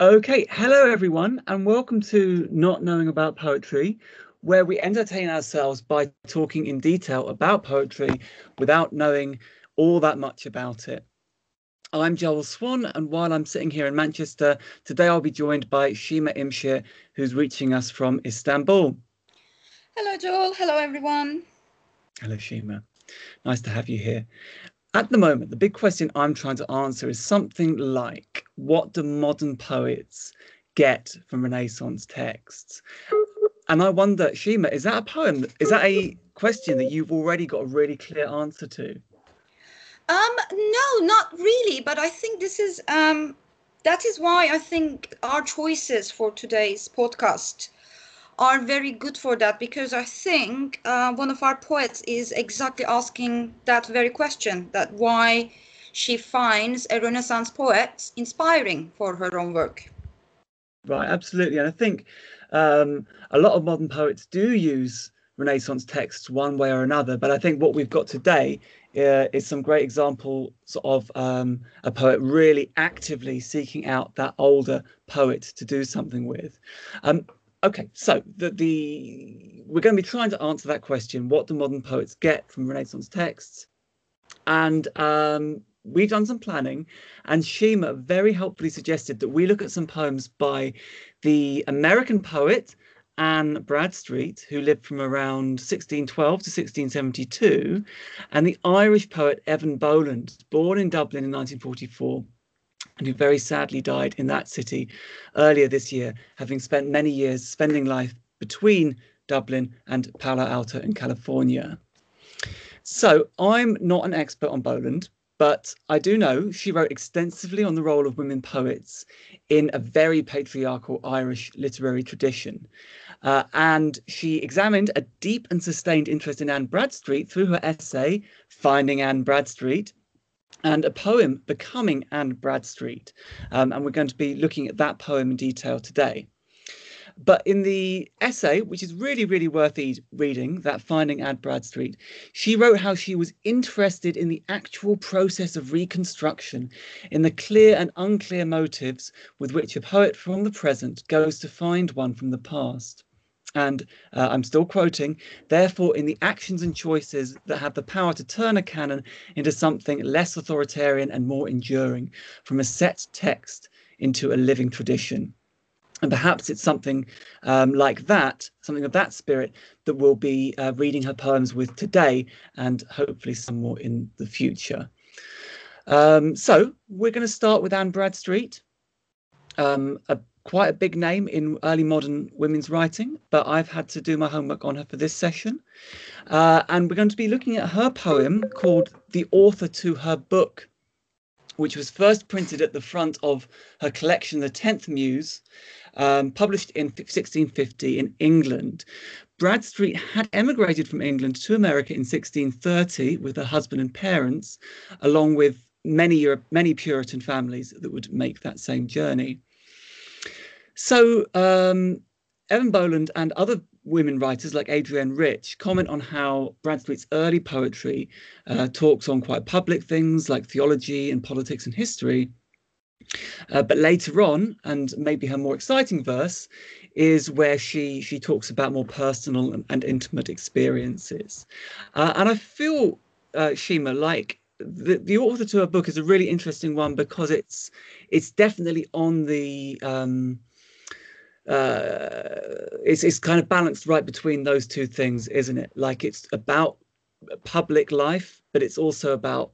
Okay, hello everyone, and welcome to Not Knowing About Poetry, where we entertain ourselves by talking in detail about poetry without knowing all that much about it. I'm Joel Swan, and while I'm sitting here in Manchester, today I'll be joined by Shima Imshir, who's reaching us from Istanbul. Hello, Joel. Hello, everyone. Hello, Shima. Nice to have you here. At the moment, the big question I'm trying to answer is something like what do modern poets get from Renaissance texts? And I wonder, Shima, is that a poem? Is that a question that you've already got a really clear answer to? Um, no, not really. But I think this is um, that is why I think our choices for today's podcast are very good for that because I think uh, one of our poets is exactly asking that very question that why she finds a Renaissance poet inspiring for her own work. Right, absolutely. And I think um, a lot of modern poets do use Renaissance texts one way or another. But I think what we've got today uh, is some great examples of um, a poet really actively seeking out that older poet to do something with. Um, Okay, so the, the we're going to be trying to answer that question: What do modern poets get from Renaissance texts? And um, we've done some planning, and Shima very helpfully suggested that we look at some poems by the American poet Anne Bradstreet, who lived from around 1612 to 1672, and the Irish poet Eavan Boland, born in Dublin in 1944 and who very sadly died in that city earlier this year, having spent many years spending life between Dublin and Palo Alto in California. So I'm not an expert on Boland, but I do know she wrote extensively on the role of women poets in a very patriarchal Irish literary tradition. Uh, and she examined a deep and sustained interest in Anne Bradstreet through her essay, Finding Anne Bradstreet, and a poem becoming Anne Bradstreet. Um, and we're going to be looking at that poem in detail today. But in the essay, which is really, really worth reading, that Finding Anne Bradstreet, she wrote how she was interested in the actual process of reconstruction, in the clear and unclear motives with which a poet from the present goes to find one from the past. And uh, I'm still quoting, therefore, in the actions and choices that have the power to turn a canon into something less authoritarian and more enduring, from a set text into a living tradition. And perhaps it's something um, like that, something of that spirit, that we'll be uh, reading her poems with today and hopefully some more in the future. Um, so we're going to start with Anne Bradstreet, um, a quite a big name in early modern women's writing, but I've had to do my homework on her for this session. Uh, and we're going to be looking at her poem called The Author to Her Book, which was first printed at the front of her collection, The Tenth Muse, um, published in 1650 in England. Bradstreet had emigrated from England to America in 1630 with her husband and parents, along with many Europe, many Puritan families that would make that same journey. So um, Eavan Boland and other women writers like Adrienne Rich comment on how Bradstreet's early poetry uh, talks on quite public things like theology and politics and history. Uh, but later on, and maybe her more exciting verse, is where she she talks about more personal and, and intimate experiences. Uh, and I feel, uh, Shima, like the, the author to her book is a really interesting one because it's it's definitely on the um, uh, it's it's kind of balanced right between those two things, isn't it? Like it's about public life, but it's also about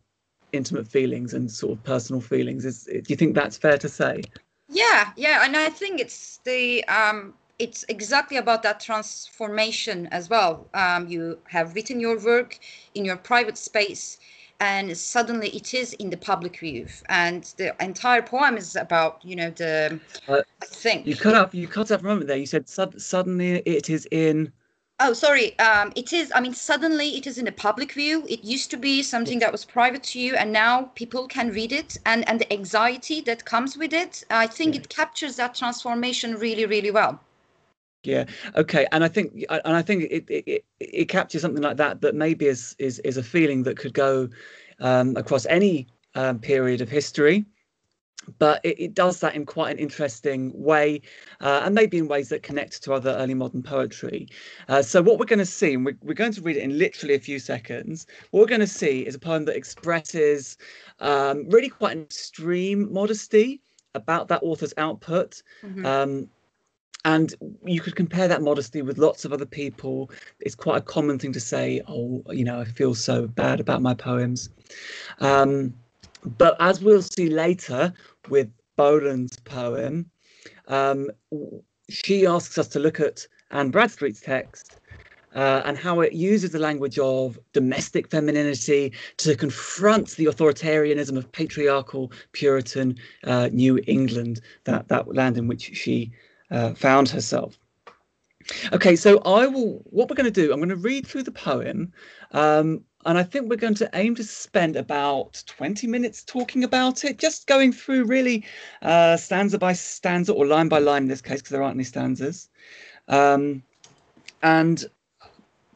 intimate feelings and sort of personal feelings. Is do you think that's fair to say? Yeah, yeah, and I think it's the um, it's exactly about that transformation as well. Um, you have written your work in your private space and suddenly it is in the public view. And the entire poem is about you know the uh, i think. you cut up you cut up a moment there. You said suddenly it is in oh sorry. Um, it is i mean suddenly it is in the public view. It used to be something that was private to you and now people can read it and and the anxiety that comes with it i think yeah. it captures that transformation really really well yeah. Okay. And I think, and I think it, it, it captures something like that that maybe is is is a feeling that could go um, across any um, period of history. but it, it, does that in quite an interesting way uh, and maybe in ways that connect to other early modern poetry. Uh, so what we're going to see, and we're, we're, going to read it in literally a few seconds, what we're going to see is a poem that expresses um, really quite an extreme modesty about that author's output. Mm-hmm. Um, and you could compare that modesty with lots of other people. It's quite a common thing to say, oh, you know, I feel so bad about my poems. Um, but as we'll see later with Boland's poem, um, she asks us to look at Anne Bradstreet's text uh, and how it uses the language of domestic femininity to confront the authoritarianism of patriarchal Puritan uh, New England, that, that land in which she uh, found herself. Okay, so I will. What we're going to do, I'm going to read through the poem, um, and I think we're going to aim to spend about 20 minutes talking about it, just going through really uh, stanza by stanza or line by line in this case, because there aren't any stanzas, um, and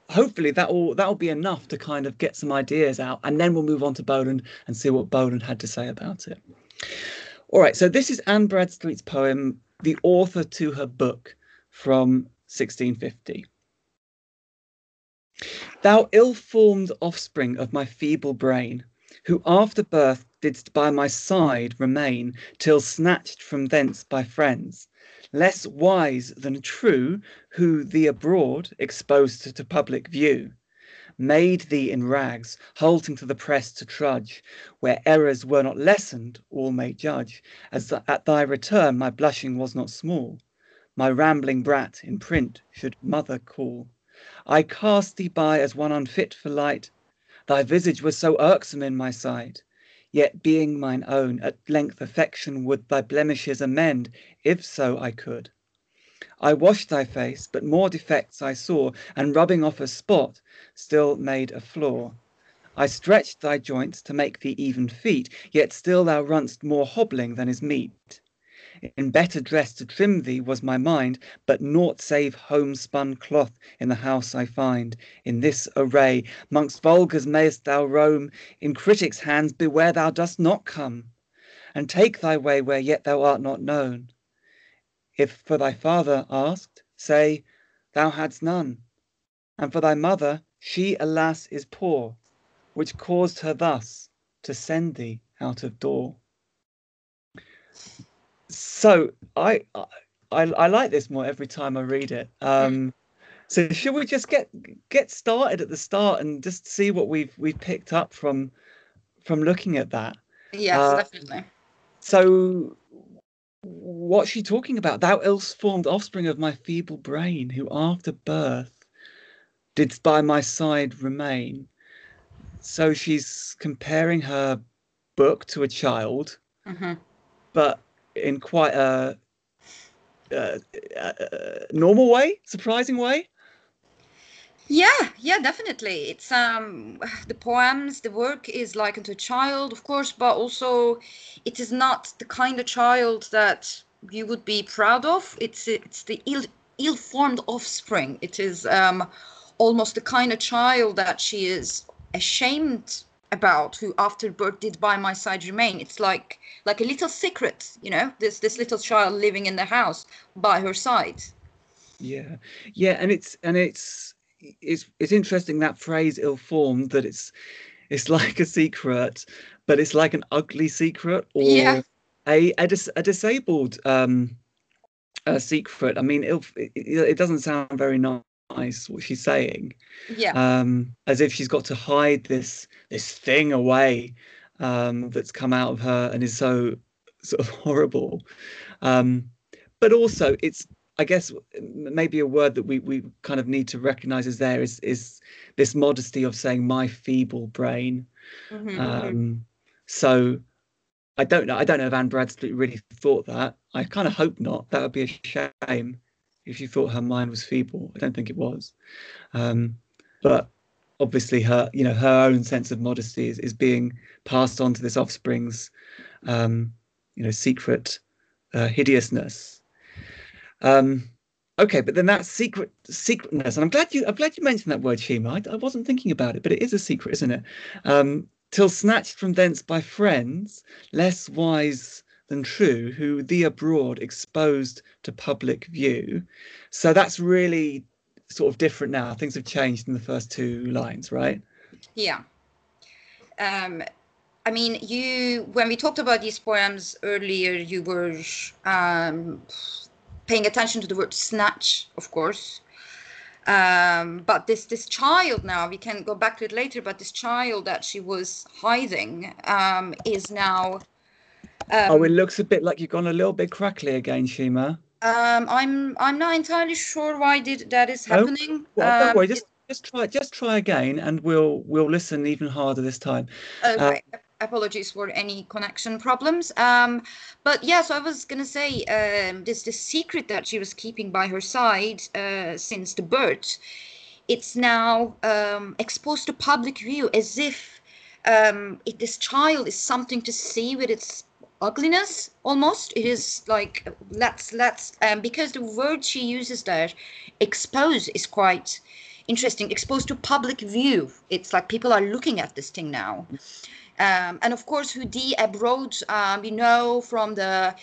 hopefully that will that will be enough to kind of get some ideas out, and then we'll move on to Boland and see what Boland had to say about it. All right, so this is Anne Bradstreet's poem the author to her book from 1650. Thou ill-formed offspring of my feeble brain, who after birth didst by my side remain, till snatched from thence by friends, less wise than true, who thee abroad exposed to public view, made thee in rags, halting to the press to trudge, where errors were not lessened, all may judge, as at thy return my blushing was not small, my rambling brat in print should mother call. I cast thee by as one unfit for light, thy visage was so irksome in my sight. Yet being mine own, at length affection would thy blemishes amend, if so I could. I washed thy face, but more defects I saw, and rubbing off a spot, still made a flaw. I stretched thy joints to make thee even feet, yet still thou runst more hobbling than is meet. In better dress to trim thee was my mind, but naught save homespun cloth in the house I find. In this array, mongst vulgars mayst thou roam, in critics' hands beware thou dost not come, and take thy way where yet thou art not known. If for thy father asked, say, Thou hadst none. And for thy mother, she, alas, is poor, which caused her thus to send thee out of door. So I I, I like this more every time I read it. Um, so should we just get get started at the start and just see what we've we've picked up from from looking at that? Yes, uh, definitely. So what's she talking about? Thou ill-formed offspring of my feeble brain, who after birth didst by my side remain. So she's comparing her book to a child, mm-hmm. but in quite a, a, a, normal way, surprising way. Yeah, yeah, definitely. It's um the poems, the work is likened to a child, of course, but also it is not the kind of child that you would be proud of. It's it's the ill ill-formed offspring. It is um almost the kind of child that she is ashamed about who after birth did by my side remain it's like like a little secret you know this this little child living in the house by her side yeah yeah and it's and it's it's it's interesting that phrase ill-formed that it's it's like a secret but it's like an ugly secret or yeah. a, a, dis, a disabled um a secret. I mean it, it doesn't sound very nice what she's saying yeah. um as if she's got to hide this this thing away um that's come out of her and is so sort of horrible. Um but also it's I guess maybe a word that we, we kind of need to recognize is there is is this modesty of saying my feeble brain. Mm-hmm, mm-hmm. um, so I don't know. I don't know if Anne Bradstreet really thought that. I kind of hope not. That would be a shame if she thought her mind was feeble. I don't think it was. Um, but obviously her you know her own sense of modesty is, is being passed on to this offspring's um, you know secret uh, hideousness um, okay, but then that secret secretness, and I'm glad you I'm glad you mentioned that word, Shima. I, I wasn't thinking about it, but it is a secret, isn't it? Um, Till snatched from thence by friends, less wise than true, who thee abroad exposed to public view. So that's really sort of different now. Things have changed in the first two lines, right? Yeah. Um, I mean, you when we talked about these poems earlier, you were um, paying attention to the word snatch, of course. Um, but this this child now, we can go back to it later. But this child that she was hiding um, is now. oh, it looks a bit like you've gone a little bit crackly again, Shima. Um, I'm I'm not entirely sure why did that is happening. Oh, well, don't worry, just just try just try again, and we'll we'll listen even harder this time. Okay. Uh, apologies for any connection problems. Um, but yeah, so I was gonna say um, this the secret that she was keeping by her side uh, since the birth, it's now um, exposed to public view as if um, it, this child is something to see with its ugliness almost. It is like let's let's um, because the word she uses there expose is quite interesting. Exposed to public view. It's like people are looking at this thing now um, and of course Hudi abroad um, you know from the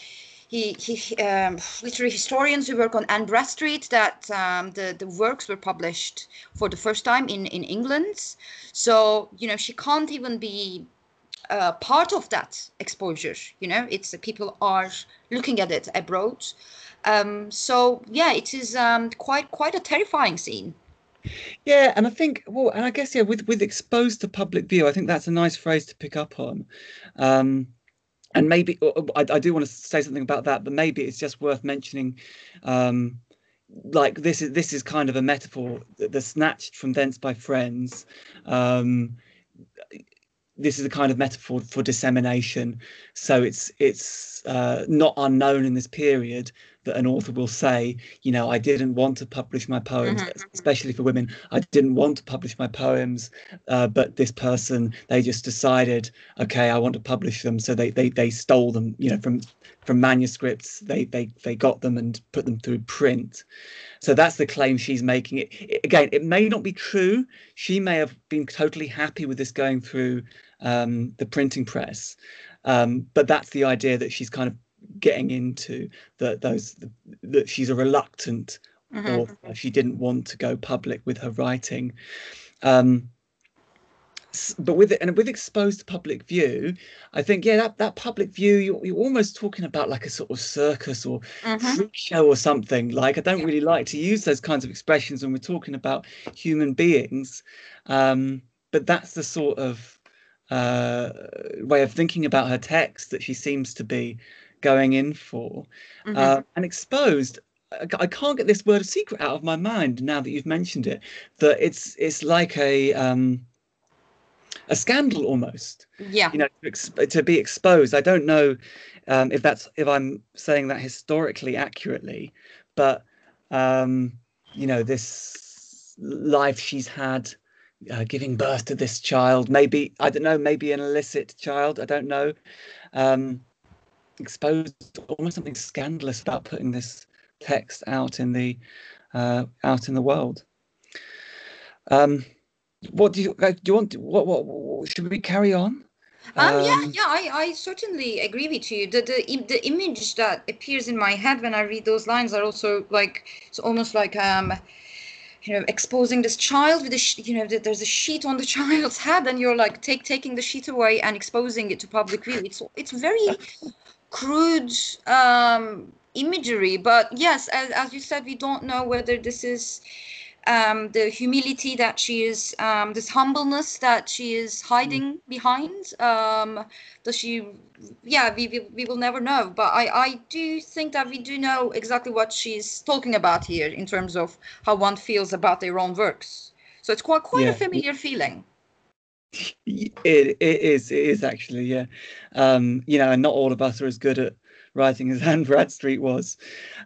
he, he um, literary historians who work on Anne Bradstreet that um, the, the works were published for the first time in, in England. So, you know, she can't even be uh, part of that exposure. You know, it's uh, people are looking at it abroad. Um, so yeah, it is um, quite quite a terrifying scene. Yeah, and I think well, and I guess yeah, with with exposed to public view, I think that's a nice phrase to pick up on. Um, and maybe uh, uh, I, I do want to say something about that, but maybe it's just worth mentioning. Um, like this is this is kind of a metaphor the, the snatched from thence by friends um, this is a kind of metaphor for dissemination. So it's it's uh, not unknown in this period that an author will say, you know, I didn't want to publish my poems, mm-hmm. mm-hmm. especially for women. I didn't want to publish my poems, uh, but this person they just decided, okay, I want to publish them, so they they they stole them, you know, from from manuscripts. They they they got them and put them through print. So that's the claim she's making. It, it again, it may not be true. She may have been totally happy with this going through um, the printing press. Um, but that's the idea that she's kind of getting into that those that she's a reluctant mm-hmm. author. She didn't want to go public with her writing. Um, but with it and with exposed to public view, I think yeah, that, that public view you're, you're almost talking about like a sort of circus or mm-hmm. freak show or something. Like I don't really like to use those kinds of expressions when we're talking about human beings, um, but that's the sort of uh, way of thinking about her text that she seems to be going in for. Mm-hmm. Uh, and exposed, I can't get this word of secret out of my mind now that you've mentioned it. That it's it's like a um, a scandal almost. Yeah. You know, to, to be exposed. I don't know um, if that's if I'm saying that historically accurately, but um, you know, this life she's had uh, giving birth to this child. Maybe I don't know. Maybe an illicit child. I don't know. Um, exposed almost something scandalous about putting this text out in the uh, out in the world. Um, what do you uh, do? You want? What, what, what should we carry on? Um, um, yeah, yeah, I, I certainly agree with you. The, the the image that appears in my head when I read those lines are also like it's almost like um you know exposing this child with a you know there's a sheet on the child's head and you're like take taking the sheet away and exposing it to public view it's it's very crude um imagery but yes as, as you said we don't know whether this is um, the humility that she is, um, this humbleness that she is hiding mm. behind. Um, does she? Yeah, we, we, we will never know. But I, I do think that we do know exactly what she's talking about here in terms of how one feels about their own works. So it's quite quite yeah. a familiar feeling. It, it is it is actually yeah um you know and not all of us are as good at writing as Anne Bradstreet was.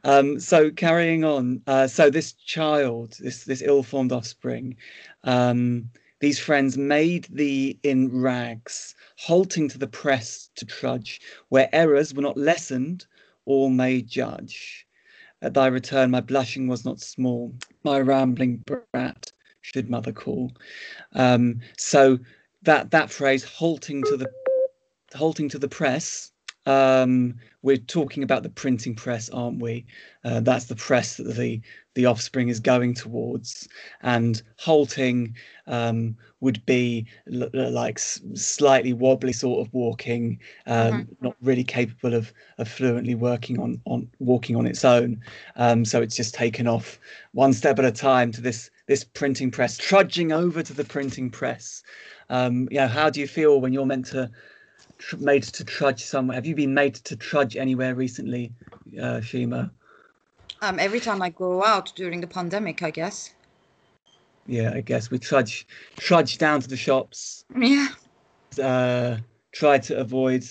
Um, so carrying on, uh, so this child, this this ill-formed offspring, um, these friends made thee in rags, halting to the press to trudge, where errors were not lessened, all may judge. At thy return, my blushing was not small, my rambling brat should mother call. Um, so that that phrase, halting to the halting to the press, um, we're talking about the printing press, aren't we? Uh, that's the press that the the offspring is going towards, and halting um, would be l- like s- slightly wobbly sort of walking, um, mm-hmm. not really capable of of fluently working on on walking on its own. Um, so it's just taken off one step at a time to this this printing press, trudging over to the printing press. Um, you know, how do you feel when you're meant to tr- made to trudge somewhere? Have you been made to trudge anywhere recently, uh, Shima? Um, every time I go out during the pandemic, I guess. Yeah, I guess we trudge trudge down to the shops. Yeah. Uh, try to avoid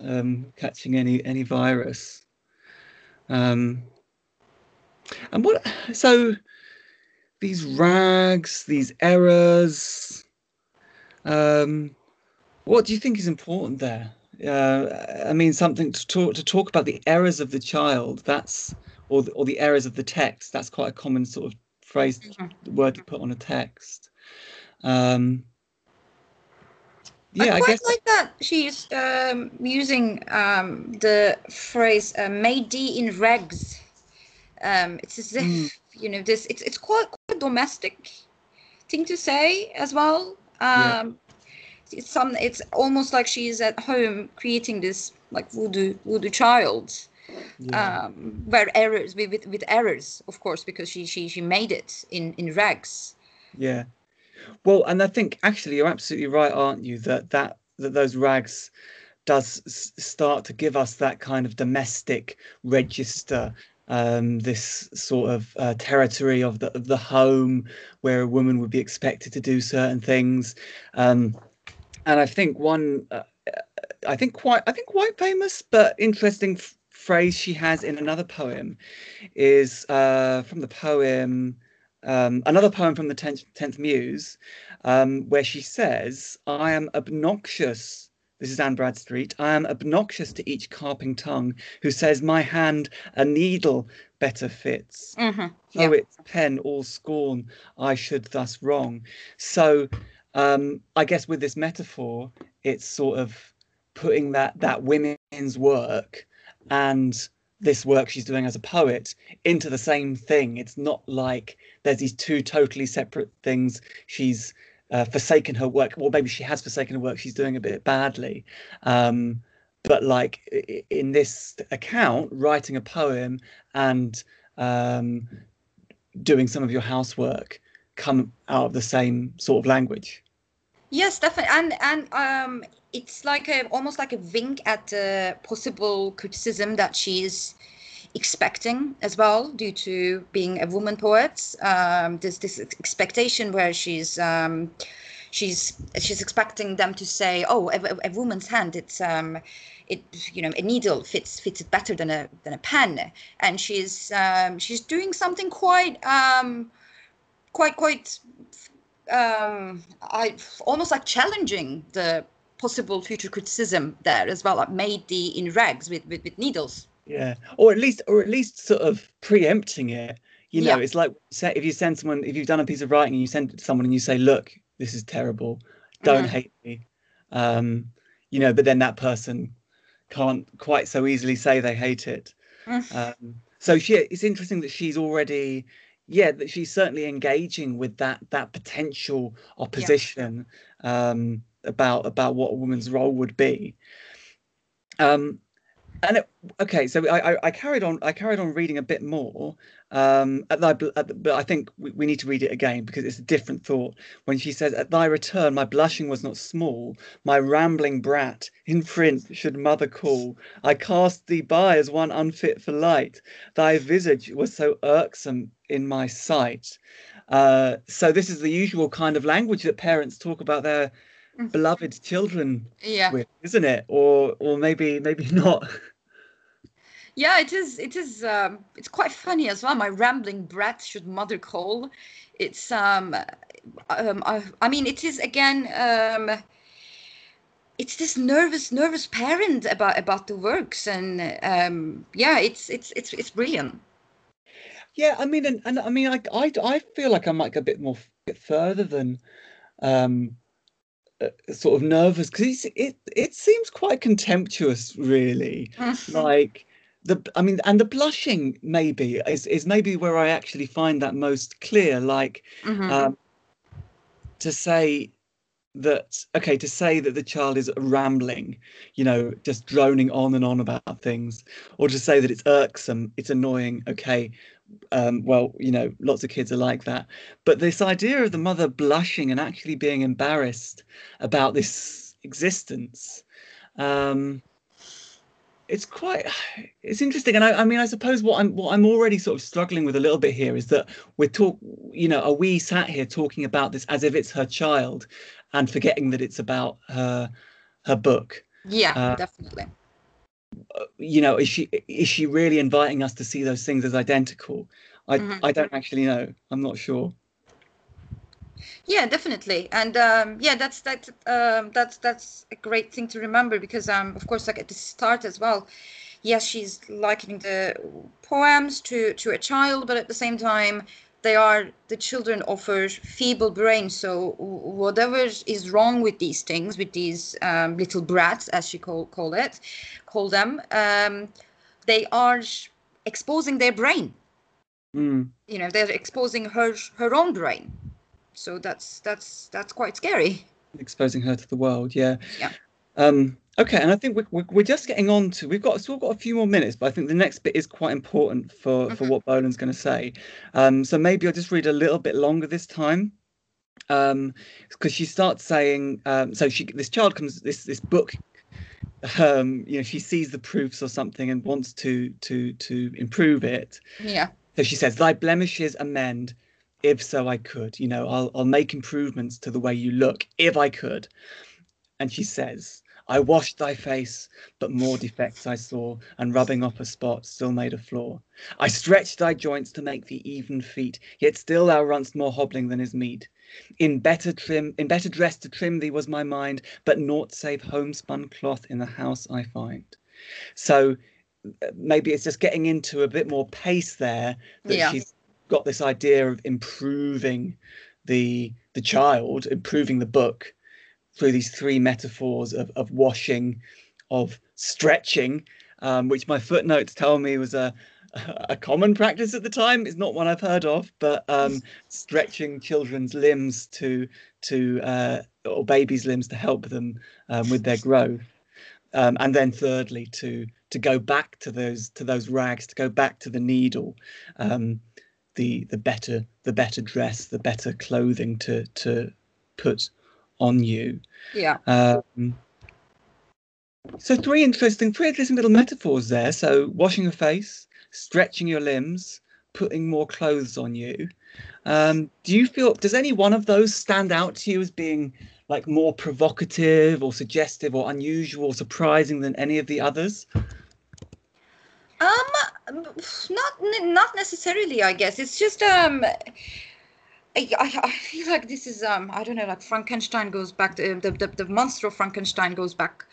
um, catching any any virus. Um, and what? So these rags, these errors. Um, what do you think is important there? Uh, I mean, something to talk to talk about the errors of the child. That's or the, or the errors of the text. That's quite a common sort of phrase, mm-hmm. word to put on a text. Um, yeah, I, quite I guess like that. She's um, using um, the phrase uh, "made in rags." Um, it's as if mm. You know this. It's it's quite quite a domestic thing to say as well. Yeah. Um, it's some it's almost like she's at home creating this like voodoo voodoo child yeah. um, where errors with, with errors of course because she she she made it in in rags yeah well and i think actually you're absolutely right aren't you that that that those rags does start to give us that kind of domestic register um, this sort of uh, territory of the of the home where a woman would be expected to do certain things um, and I think one, uh, I think quite, I think quite famous but interesting f- phrase she has in another poem is uh, from the poem, um, another poem from the tenth, tenth Muse, um, where she says, "I am obnoxious." This is Anne Bradstreet. I am obnoxious to each carping tongue who says my hand a needle better fits. Mm-hmm. Yeah. Oh, its pen all scorn I should thus wrong. So um, I guess with this metaphor, it's sort of putting that that women's work and this work she's doing as a poet into the same thing. It's not like there's these two totally separate things. She's uh, forsaken her work, well, maybe she has forsaken her work. She's doing a bit badly, um, but like in this account, writing a poem and um, doing some of your housework come out of the same sort of language. Yes, definitely, and and um, it's like a almost like a wink at the possible criticism that she's expecting as well, due to being a woman poet. Um, there's this expectation where she's um, she's she's expecting them to say, "Oh, a, a woman's hand, it's um, it you know a needle fits fits it better than a than a pen," and she's um, she's doing something quite um, quite quite um, I almost like challenging the possible future criticism there as well, like made the in rags with, with, with needles. Yeah, or at least, or at least sort of preempting it. You know, yeah. it's like if you send someone, if you've done a piece of writing and you send it to someone and you say, "Look, this is terrible. Don't mm. hate me." Um, you know, but then that person can't quite so easily say they hate it. Mm. Um, so she, it's interesting that she's already yeah that she's certainly engaging with that that potential opposition yeah. um, about about what a woman's role would be um, and it, okay, so I, I, carried on. I carried on reading a bit more, um, at thy, at the, but I think we, we, need to read it again because it's a different thought. When she says, "At thy return, my blushing was not small. My rambling brat, in print, should mother call. I cast thee by as one unfit for light. Thy visage was so irksome in my sight." Uh, so this is the usual kind of language that parents talk about their. Beloved children yeah. with isn't it? Or or maybe maybe not. Yeah it is it is um it's quite funny as well my rambling brat should mother call. It's um um I, I mean it is again um it's this nervous nervous parent about about the works and um yeah it's it's it's it's brilliant. Yeah i mean and, and i mean I, I i feel like i might go a bit more further than um sort of nervous because it it seems quite contemptuous, really. like the I mean, and the blushing maybe is is maybe where I actually find that most clear. Like mm-hmm. um, to say that okay to say that the child is rambling you know just droning on and on about things or to say that it's irksome it's annoying okay um, well you know lots of kids are like that. But this idea of the mother blushing and actually being embarrassed about this existence um, it's quite it's interesting. And I, I, mean i suppose what i'm what i'm already sort of struggling with a little bit here is that we're talk you know are we sat here talking about this as if it's her child and forgetting that it's about her her book? Yeah uh, definitely you know is she is she really inviting us to see those things as identical? I mm-hmm. i don't actually know. I'm not sure. Yeah definitely. And um, yeah that's that um, that's that's a great thing to remember because um, of course like at the start as well yes she's likening the poems to to a child but at the same time they are the children of offer feeble brains so whatever is wrong with these things with these um, little brats as she call call it call them um, they are exposing their brain. Mm. you know they're exposing her her own brain. So that's that's that's quite scary. Exposing her to the world yeah. Yeah. Um okay and i think we're, we're just getting on to we've got still got a few more minutes but i think the next bit is quite important for for what Boland's going to say. Um so maybe i'll just read a little bit longer this time. Um because she starts saying um so she this child comes this this book um you know she sees the proofs or something and wants to to to improve it. Yeah. So she says thy blemishes amend if so I could. You know, I'll I'll make improvements to the way you look if I could. And she says, I washed thy face, but more defects I saw, and rubbing off a spot still made a flaw. I stretched thy joints to make thee even feet, yet still thou runst more hobbling than is meet. In better trim, in better dress to trim thee was my mind, but naught save homespun cloth in the house I find. So uh, maybe it's just getting into a bit more pace there that yeah. she's got this idea of improving the the child, improving the book through these three metaphors of, of washing, of stretching, um, which my footnotes tell me was a a common practice at the time. It's not one I've heard of, but um, stretching children's limbs to to uh, or babies' limbs to help them um, with their growth, um, and then thirdly to to go back to those to those rags, to go back to the needle, um, the the better the better dress, the better clothing to to put on you. Yeah. Um, so three interesting, three interesting little metaphors there. So washing your face, stretching your limbs, putting more clothes on you. Um, do you feel? Does any one of those stand out to you as being like more provocative or suggestive or unusual, or surprising than any of the others? Um, not not necessarily. I guess it's just um. I, I, feel like this is um I don't know like Frankenstein goes back to the, the the monster of Frankenstein goes back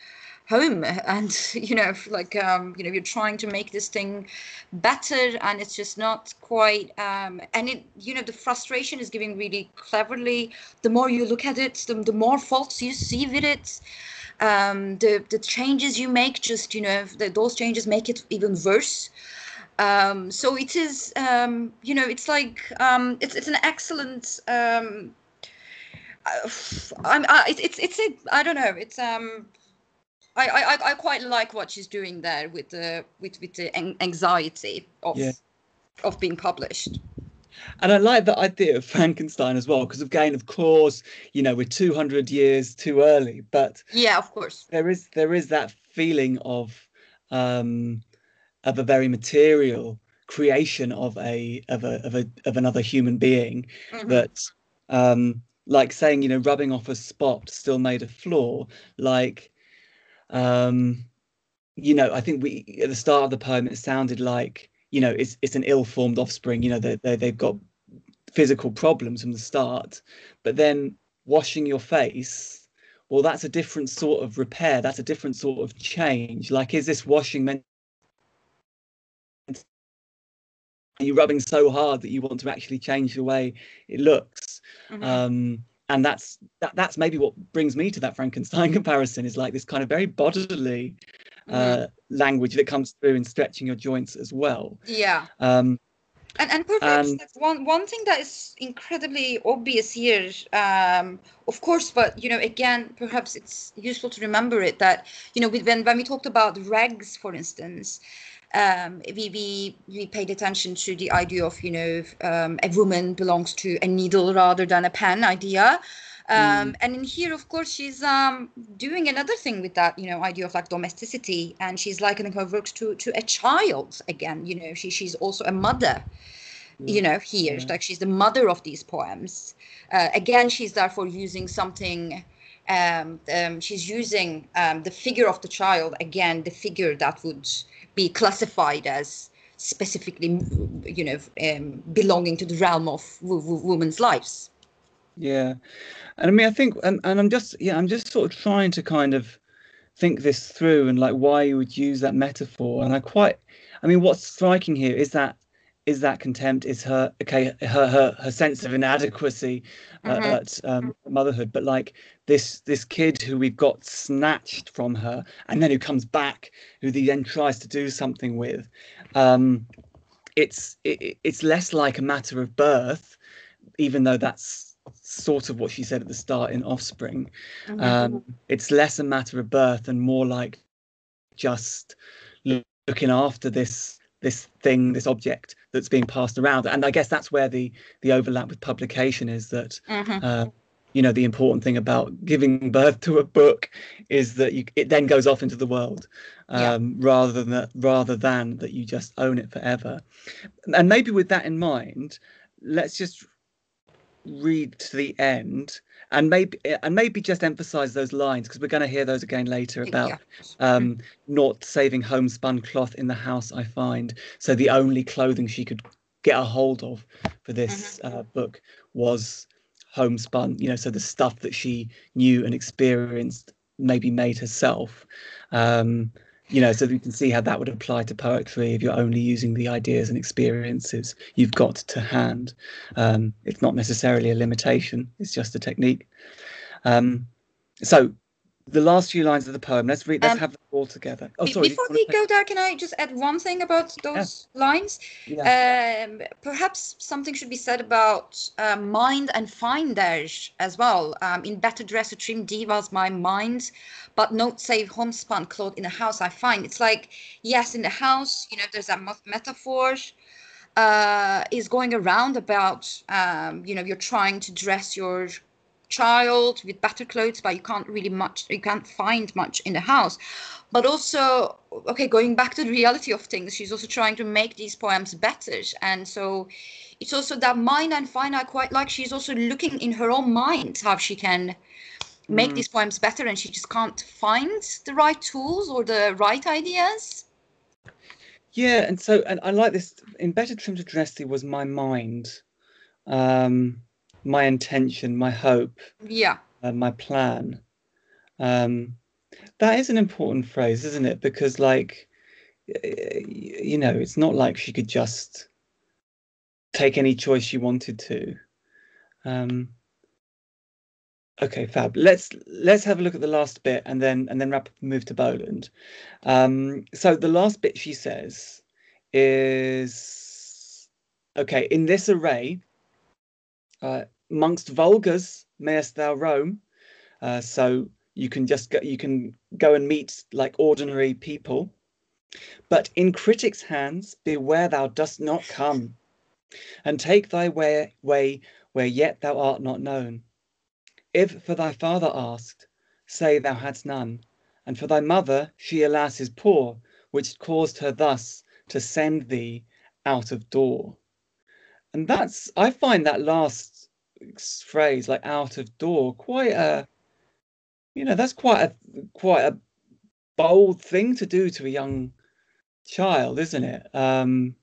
home. And you know like um you know you're trying to make this thing better and it's just not quite um and it you know the frustration is giving really cleverly. The more you look at it the, the more faults you see with it. Um, the the changes you make just you know the, those changes make it even worse um, so it is um, you know it's like um, it's it's an excellent um, uh, I'm, I, it's it's a I don't know it's um I, I I quite like what she's doing there with the with with the anxiety of yeah. of being published. And I like that idea of Frankenstein as well, because again, of course, you know, we're 200 years too early, but yeah, of course, there is there is that feeling of um, of a very material creation of a of a of a of another human being mm-hmm. that um like saying you know rubbing off a spot still made a flaw like um you know i think we at the start of the poem it sounded like you know it's it's an ill-formed offspring you know they, they they've got physical problems from the start but then washing your face well that's a different sort of repair that's a different sort of change like is this washing meant are you rubbing so hard that you want to actually change the way it looks mm-hmm. um and that's that, that's maybe what brings me to that Frankenstein comparison is like this kind of very bodily uh, mm. language that comes through in stretching your joints as well. Yeah. Um, and and perhaps that's one one thing that is incredibly obvious here. Um, of course, but you know, again, perhaps it's useful to remember it that you know when when we talked about regs, for instance. Um, we, we we paid attention to the idea of you know um, a woman belongs to a needle rather than a pen idea. Um, mm. and in here of course she's um, doing another thing with that you know idea of like domesticity. And she's likening her works to to a child again you know. She she's also a mother you know here. Yeah. like she's the mother of these poems. Uh, again she's therefore using something um, um, she's using um, the figure of the child again the figure that would be classified as specifically you know um, belonging to the realm of w- w- women's lives. Yeah. And i mean i think and, and i'm just yeah i'm just sort of trying to kind of think this through and like why you would use that metaphor. And i quite i mean what's striking here is that is that contempt is her okay her her, her sense of inadequacy uh, mm-hmm. at um, motherhood. But like this this kid who we've got snatched from her and then who comes back who he then tries to do something with um it's it, it's less like a matter of birth even though that's sort of what she said at the start in Offspring. Mm-hmm. Um, it's less a matter of birth and more like just looking after this this thing, this object that's being passed around. And I guess that's where the the overlap with publication is that. Mm-hmm. Uh, you know the important thing about giving birth to a book is that you, it then goes off into the world um, yeah. rather than that rather than that you just own it forever and maybe with that in mind let's just read to the end and maybe and maybe just emphasize those lines because we're going to hear those again later about yeah. um, not saving homespun cloth in the house i find so the only clothing she could get a hold of for this mm-hmm. uh, book was homespun you know so the stuff that she knew and experienced maybe made herself um, you know, so you can see how that would apply to poetry if you're only using the ideas and experiences you've got to hand. Um, it's not necessarily a limitation; it's just a technique. Um, so the last few lines of the poem. Let's read. Let's um, have them all together. Oh, sorry. Before we go there, can I just add one thing about those yeah. lines? Yeah. Um, perhaps something should be said about uh, mind and find there as well. Um, in better dress, a trim divas, my mind, but not save homespun cloth in the house. I find it's like yes, in the house, you know, there's a metaphor. Uh, is going around about um, you know you're trying to dress your child with better clothes but you can't really much you can't find much in the house. But also okay going back to the reality of things she's also trying to make these poems better. And so it's also that mind and find i quite like she's also looking in her own mind how she can make mm. these poems better and she just can't find the right tools or the right ideas. Yeah and so and i like this in better trim to dressy was my mind. Um my intention, my hope, yeah, uh, my plan. Um, that is an important phrase, isn't it? Because, like, you know, it's not like she could just take any choice she wanted to. Um, okay, fab. Let's let's have a look at the last bit and then and then wrap move to Boland. Um, so the last bit she says is okay. In this array, uh, amongst vulgars mayest thou roam. Uh, so you can just go, you can go and meet like ordinary people. But in critics' hands, beware thou dost not come, and take thy way, way where yet thou art not known. If for thy father asked, say thou hadst none, and for thy mother, she alas is poor, which caused her thus to send thee out of door. And that's I find that last phrase like out of door quite a you know that's quite a quite a bold thing to do to a young child isn't it um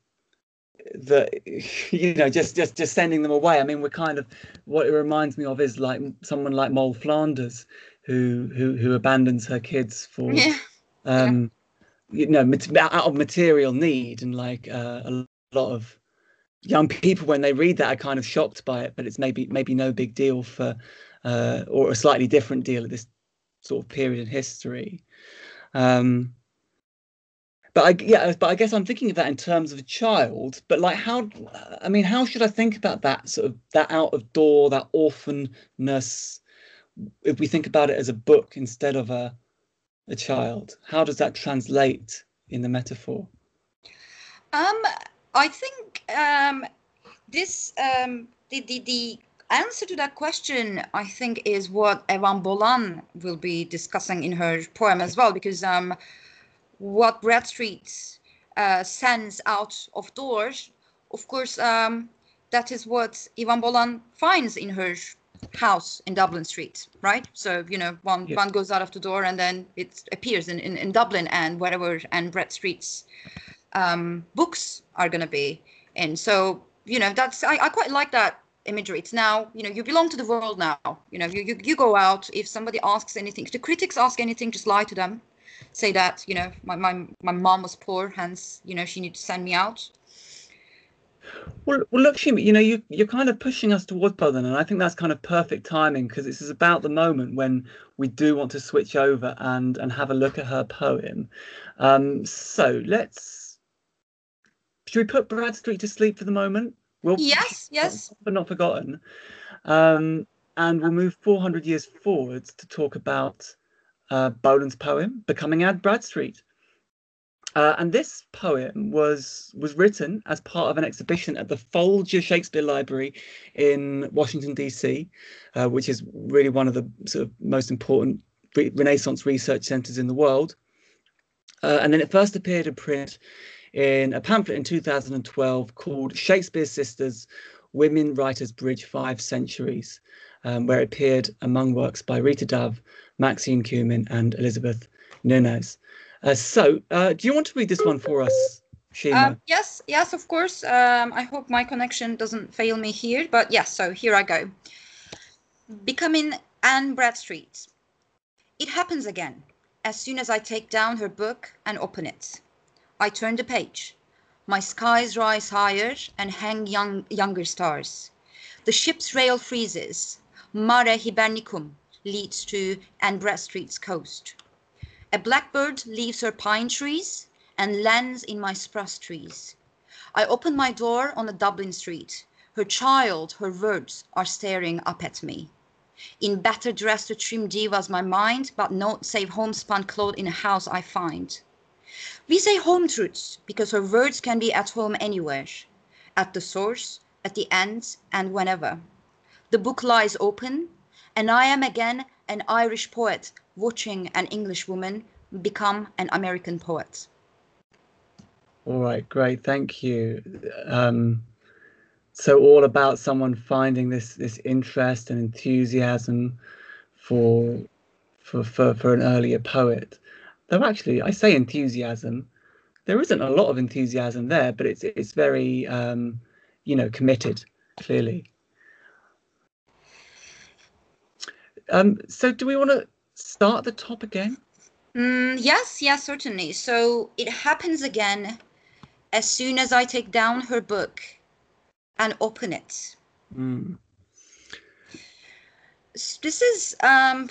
that you know just just just sending them away i mean we're kind of what it reminds me of is like someone like Moll Flanders who who who abandons her kids for yeah. um yeah. you know out of material need and like uh, a lot of young people when they read that are kind of shocked by it but it's maybe maybe no big deal for uh, or a slightly different deal at this sort of period in history. Um, but I, yeah, but I guess I'm thinking of that in terms of a child. But like, how? I mean, how should I think about that sort of that out of door, that orphanness? If we think about it as a book instead of a a child, how does that translate in the metaphor? Um, I think um, this um, the, the the answer to that question, I think, is what Eavan Boland will be discussing in her poem as well, because um, what Bradstreet uh, sends out of doors, of course, um, that is what Eavan Boland finds in her house in Dublin Street, right? So you know, one one goes out of the door and then it appears in, in, in Dublin and wherever and Bradstreet's um, books are gonna be. And so you know, that's I, I quite like that imagery. It's now, you know, you belong to the world now. You know, you, you, you go out. If somebody asks anything, if the critics ask anything, just lie to them. Say that, you know, my, my, my mom was poor, hence, you know, she needed to send me out. Well, well, look, Shima, you know, you, you're kind of pushing us towards Boland, and I think that's kind of perfect timing because this is about the moment when we do want to switch over and and have a look at her poem. Um, so let's. Should we put Bradstreet to sleep for the moment? We'll, yes, yes. But not forgotten. Um, and we'll move 400 years forwards to talk about uh, Boland's poem, Becoming Anne Bradstreet. Uh, and this poem was was written as part of an exhibition at the Folger Shakespeare Library in Washington D.C., uh, which is really one of the sort of most important re- Renaissance research centers in the world. Uh, and then it first appeared in print in a pamphlet in 2012 called Shakespeare's Sisters Women Writers Bridge Five Centuries, um, where it appeared among works by Rita Dove, Maxine Kumin, and Elizabeth Nunez. Uh, so, uh, do you want to read this one for us, Shima? Uh, yes, yes, of course. Um, I hope my connection doesn't fail me here, but yes, so here I go. Becoming Anne Bradstreet. It happens again as soon as I take down her book and open it. I turn the page. My skies rise higher and hang young, younger stars. The ship's rail freezes. Mare Hibernicum leads to Anne Bradstreet's coast. A blackbird leaves her pine trees and lands in my spruce trees. I open my door on a Dublin street. Her child, her words are staring up at me. In better dress to trim divas my mind, but not save homespun cloth in a house I find. We say home truths because her words can be at home anywhere, at the source, at the end, and whenever. The book lies open, and I am again an Irish poet watching an English woman become an American poet. All right, great, thank you. Um, so all about someone finding this this interest and enthusiasm for for for, for an earlier poet. Though actually, I say enthusiasm. There isn't a lot of enthusiasm there, but it's it's very um, you know committed, clearly. Um, so, do we want to start the top again? Mm, yes, yes, certainly. So it happens again as soon as I take down her book and open it. Mm this is um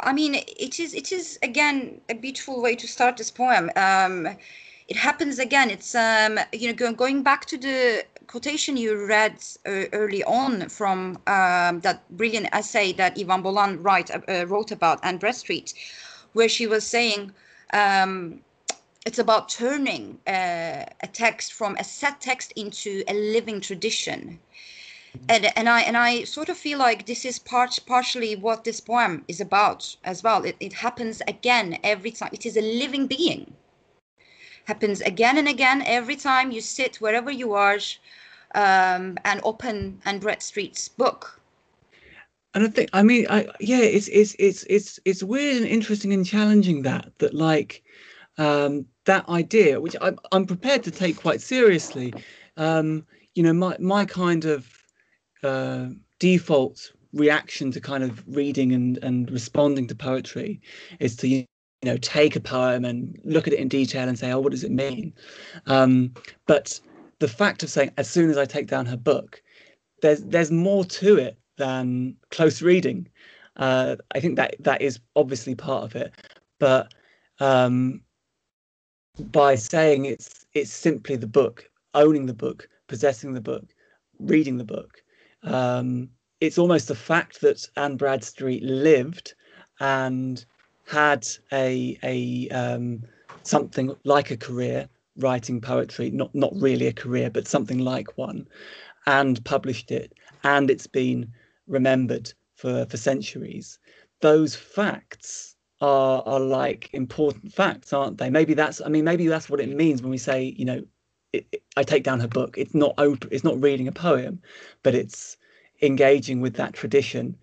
i mean it is it is again a beautiful way to start this poem. Um it happens again. It's um you know going, back to the quotation you read uh, early on from um, that brilliant essay that Eavan Boland write, uh, wrote about Anne Bradstreet, where she was saying um, it's about turning uh, a text from a set text into a living tradition and and I and I sort of feel like this is part partially what this poem is about as well. It it happens again every time. It is a living being. Happens again and again every time you sit wherever you are, um, and open Anne Bradstreet's book. And I think I mean I yeah it's it's it's it's it's weird and interesting and challenging that that like um, that idea which I'm I'm prepared to take quite seriously. Um, you know my my kind of uh, default reaction to kind of reading and, and responding to poetry is to you know take a poem and look at it in detail and say oh what does it mean um, but the fact of saying as soon as i take down her book there's there's more to it than close reading. Uh, I think that that is obviously part of it, but um, by saying it's it's simply the book, owning the book, possessing the book, reading the book, um, it's almost the fact that Anne Bradstreet lived and had a a um, something like a career writing poetry, not not really a career, but something like one, and published it, and it's been remembered for for centuries. Those facts are are like important facts, aren't they? Maybe that's I mean maybe that's what it means when we say you know it, it, I take down her book. It's not. It's not reading a poem, but it's engaging with that tradition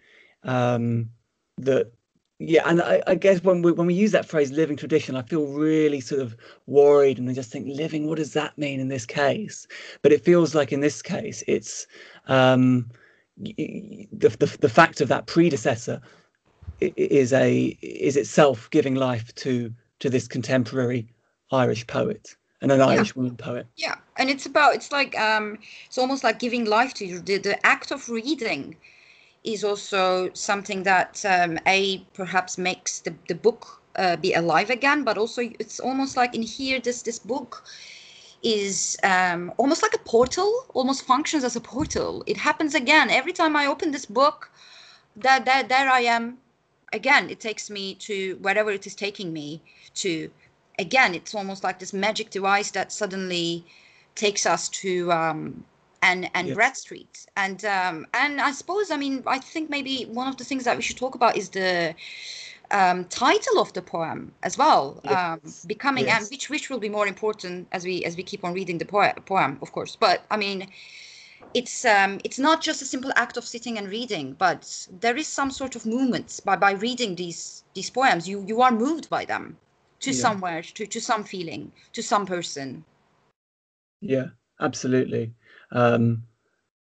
um, that yeah and I, I, guess when we when we use that phrase living tradition i feel really sort of worried and i just think living what does that mean in this case but it feels like in this case it's um, the, the the fact of that predecessor is a is itself giving life to to this contemporary irish poet and an irish yeah. woman poet. Yeah and it's about it's like um it's almost like giving life to you. The, the act of reading is also something that um, a perhaps makes the, the book uh, be alive again but also it's almost like in here this this book is um, almost like a portal almost functions as a portal. It happens again. Every time i open this book that that there i am. Again it takes me to wherever it is taking me to again it's almost like this magic device that suddenly takes us to um, and and yes. Bradstreet. And um, and I suppose I mean I think maybe one of the things that we should talk about is the um, title of the poem as well, yes. um, becoming yes. and which which will be more important as we as we keep on reading the poem, poem of course. But I mean, it's um, it's not just a simple act of sitting and reading, but there is some sort of movement by by reading these these poems. You you are moved by them to yeah. somewhere, to to some feeling, to some person. Yeah, absolutely um,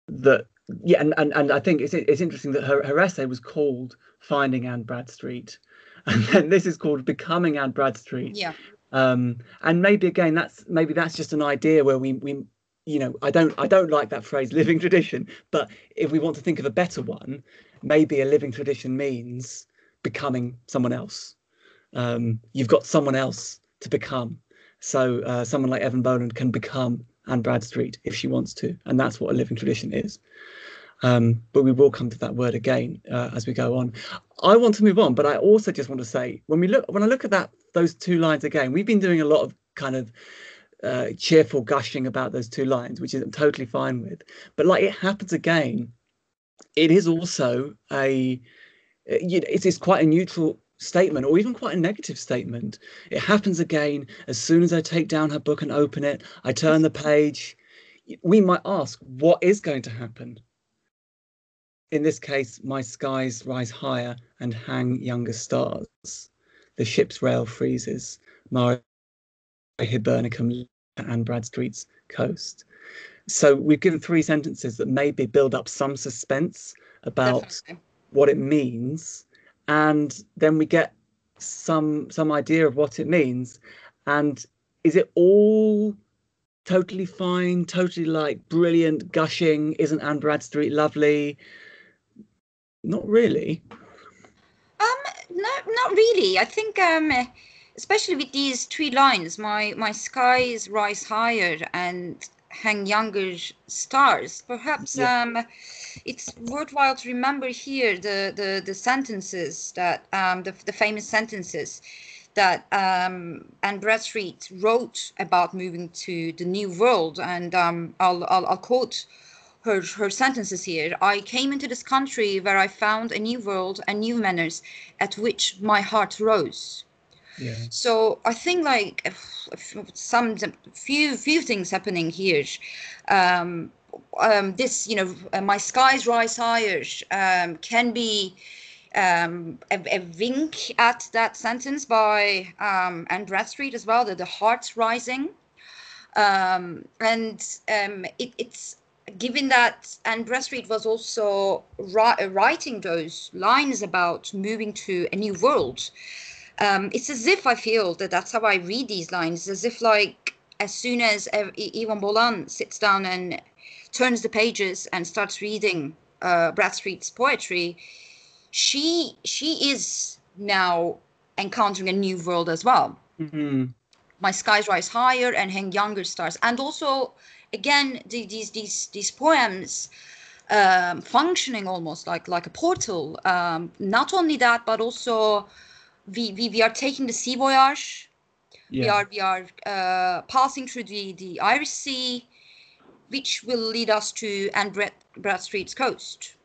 that yeah, and, and and I think it's it's interesting that her, her essay was called Finding Anne Bradstreet, and then this is called Becoming Anne Bradstreet. Yeah. Um, and maybe again, that's maybe that's just an idea where we we you know I don't I don't like that phrase living tradition, but if we want to think of a better one, maybe a living tradition means becoming someone else. Um, you've got someone else to become. So uh, someone like Eavan Boland can become Anne Bradstreet if she wants to, and that's what a living tradition is. Um, but we will come to that word again uh, as we go on. I want to move on, but I also just want to say when we look when I look at that those two lines again, we've been doing a lot of kind of uh, cheerful gushing about those two lines, which I'm totally fine with. But like it happens again, it is also a you know, it is quite a neutral statement or even quite a negative statement. It happens again as soon as I take down her book and open it, I turn the page. We might ask, what is going to happen? In this case, my skies rise higher and hang younger stars. The ship's rail freezes. Mare Hibernicum and Bradstreet's coast. So we've given three sentences that maybe build up some suspense about Definitely. what it means and then we get some some idea of what it means. And is it all totally fine totally like brilliant gushing? Isn't anne bradstreet lovely? Not really. Um no not really. I think um especially with these three lines my my skies rise higher and hang younger stars. Perhaps yeah. um, it's worthwhile to remember here the the, the sentences that um, the, the famous sentences that um, Anne Bradstreet wrote about moving to the new world, and um, I'll, I'll, I'll quote her her sentences here. I came into this country where I found a new world and new manners, at which my heart rose. So I think like some few few things happening here. Um, um, this you know uh, my skies rise higher um, can be um, a, a, wink at that sentence by um, Anne Bradstreet as well. The, the hearts rising, um, and um, it, it's given that Anne Bradstreet was also ri- writing those lines about moving to a new world um, it's as if I feel that that's how I read these lines, as if like as soon as Eavan Boland sits down and turns the pages and starts reading uh, Bradstreet's poetry, she she is now encountering a new world as well. Mm-hmm. My skies rise higher and hang younger stars, and also again the, these these these poems um, functioning almost like like a portal. Um, not only that, but also we, we we are taking the sea voyage. Yeah. We are we are uh, passing through the the Irish Sea, which will lead us to Anne Brad, Bradstreet's coast.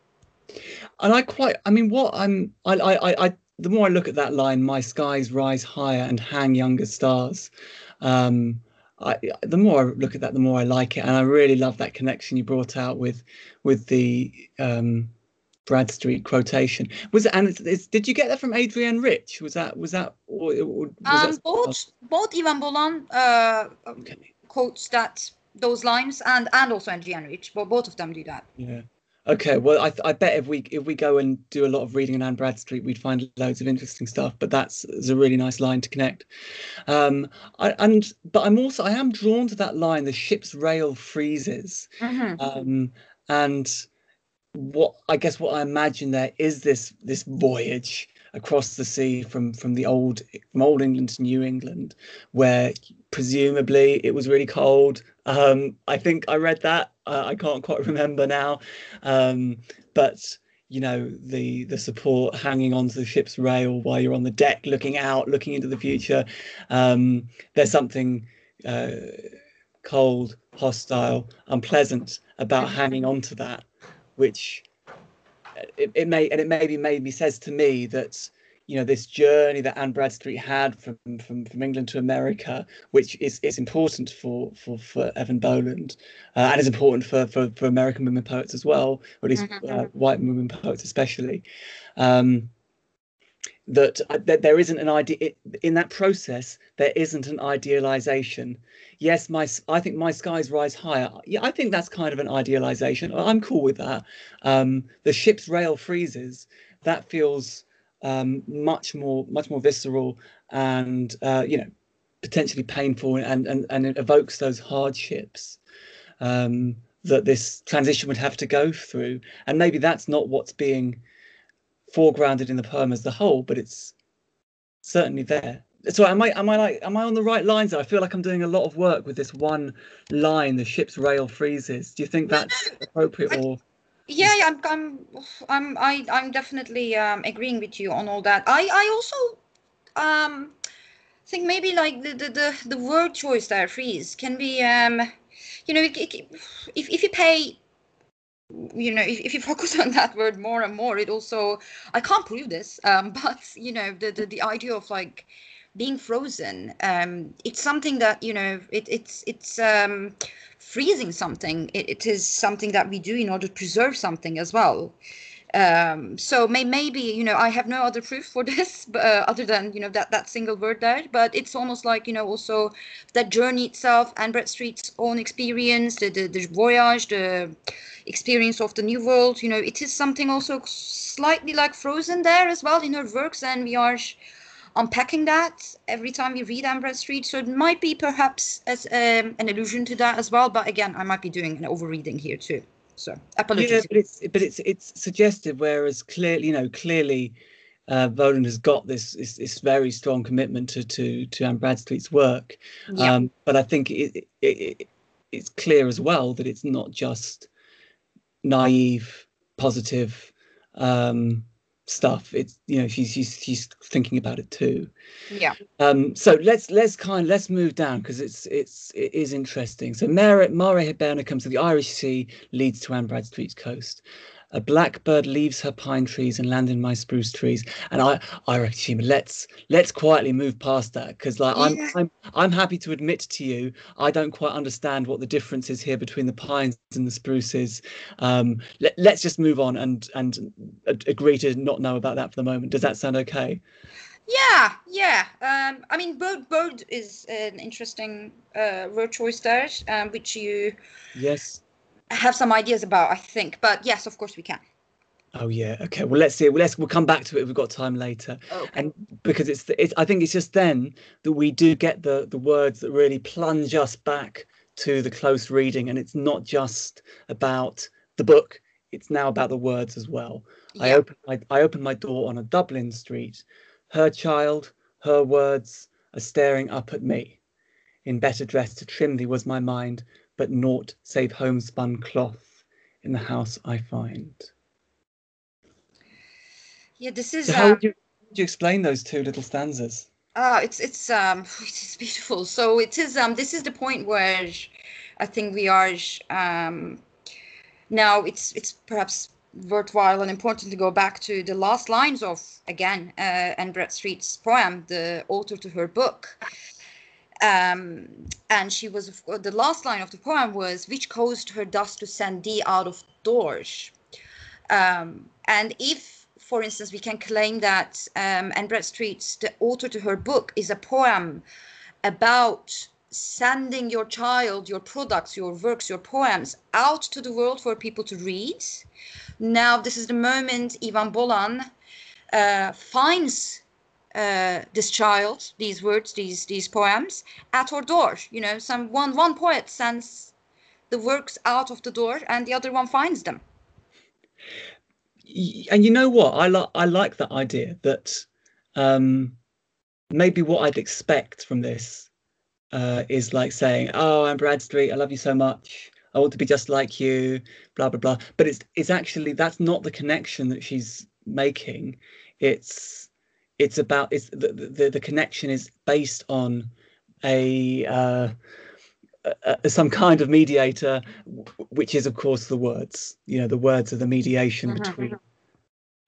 And I quite, I mean, what I'm, I, I, I, the more I look at that line, my skies rise higher and hang younger stars. Um, I, the more I look at that, the more I like it, and I really love that connection you brought out with, with the um, Bradstreet quotation. Was it? And it's, it's, did you get that from Adrienne Rich? Was that? Was that? Or, or was Um, that both both Eavan Boland uh, Okay. quotes that those lines, and and also Adrienne Rich, but both of them do that. Yeah. Okay. Well, I, I bet if we if we go and do a lot of reading in Anne Bradstreet, we'd find loads of interesting stuff. But that's is a really nice line to connect. Um, I, and but I'm also I am drawn to that line. The ship's rail freezes. Mhm. Um, and what I guess what I imagine there is this this voyage across the sea from from the old from old England to New England, where presumably it was really cold. Um, I think I read that. Uh, I can't quite remember now, um, but you know the the support hanging onto the ship's rail while you're on the deck, looking out, looking into the future. Um, there's something. Uh, cold, hostile, unpleasant about hanging on to that, which it, it may and it maybe maybe says to me that you know this journey that Anne Bradstreet had from from from England to America, which is is important for for for Eavan Boland, uh, and is important for, for for American women poets as well, or at least uh, white women poets especially. Um, that, uh, that there isn't an idea it, in that process there isn't an idealization. Yes my i think my skies rise higher. Yeah i think that's kind of an idealization. I'm cool with that. Um the ship's rail freezes. That feels um much more much more visceral and uh you know potentially painful and and and it evokes those hardships um that this transition would have to go through and maybe that's not what's being foregrounded in the poem as the whole, but it's certainly there. So am I am I like am I on the right lines? I feel like I'm doing a lot of work with this one line. The ship's rail freezes. Do you think that's appropriate or? Yeah, I'm, I'm, I'm, I, I'm definitely um, agreeing with you on all that. I, I also um, think maybe like the, the, the, the word choice there, freeze, can be, um, you know, if, if you pay you know if, if you focus on that word more and more it also i can't prove this um but you know the the, the idea of like being frozen um it's something that you know it, it's it's um freezing something. It, it is something that we do in order to preserve something as well. Um so may, maybe you know i have no other proof for this uh, other than you know that that single word there but it's almost like you know also that journey itself and bradstreet's own experience the, the the voyage the experience of the new world you know it is something also slightly like frozen there as well in her works. And we are unpacking that every time we read Anne Bradstreet so it might be perhaps as um, an allusion to that as well but again i might be doing an overreading here too so apologies Yeah, but it's but it's it's suggestive. Whereas clearly, you know, clearly, uh, Boland has got this, this this very strong commitment to to to Anne Bradstreet's work. Yeah. Um, but I think it, it, it it's clear as well that it's not just naive, positive um, stuff. It's you know she's she's she's thinking about it too. yeah Um, so let's let's kind let's move down because it's it's it is interesting. So Mare Mare comes to the Irish Sea leads to Anne Bradstreet's coast. A blackbird leaves her pine trees and land in my spruce trees. And I I reckon let's let's quietly move past that because like Yeah. I'm I'm I'm happy to admit to you I don't quite understand what the difference is here between the pines and the spruces. Um, let, let's just move on and and agree to not know about that for the moment. Does that sound okay? Yeah, yeah. Um, I mean, bird, bird is an interesting uh, word choice there, um, which you Yes. Have some ideas about, I think. But yes, of course we can. Oh yeah. Okay. Well, let's see. Well, let's we'll come back to it we've got time later. Okay. And because it's the, it's I think it's just then that we do get the the words that really plunge us back to the close reading, and it's not just about the book. it's now about the words as well. Yeah. I open my I open my door on a Dublin street. Her child, her words are staring up at me. In better dress to trim thee was my mind, but naught save homespun cloth in the house I find. Yeah, this is. So how uh, would you, would you explain those two little stanzas? Ah, it's it's um it is beautiful. So it is um this is the point where I think we are um now it's it's perhaps worthwhile and important to go back to the last lines of again uh, Anne Bradstreet's poem, the author to her book. Um, and she was the last line of the poem was which caused her thus to send thee out of doors. Um, and if for instance, we can claim that um, Anne Bradstreet's the author to her book is a poem about sending your child, your products, your works, your poems out to the world for people to read. Now, this is the moment Eavan Boland uh, finds uh, this child, these words, these these poems at her door. You know, some one one poet sends the works out of the door, and the other one finds them. And you know what? I like i like that idea that um maybe what i'd expect from this uh is like saying oh i'm bradstreet i love you so much i want to be just like you blah blah blah. But it's it's actually that's not the connection that she's making. It's it's about it's the the, the connection is based on a uh uh, some kind of mediator, which is, of course, the words. You know, the words are the mediation mm-hmm. between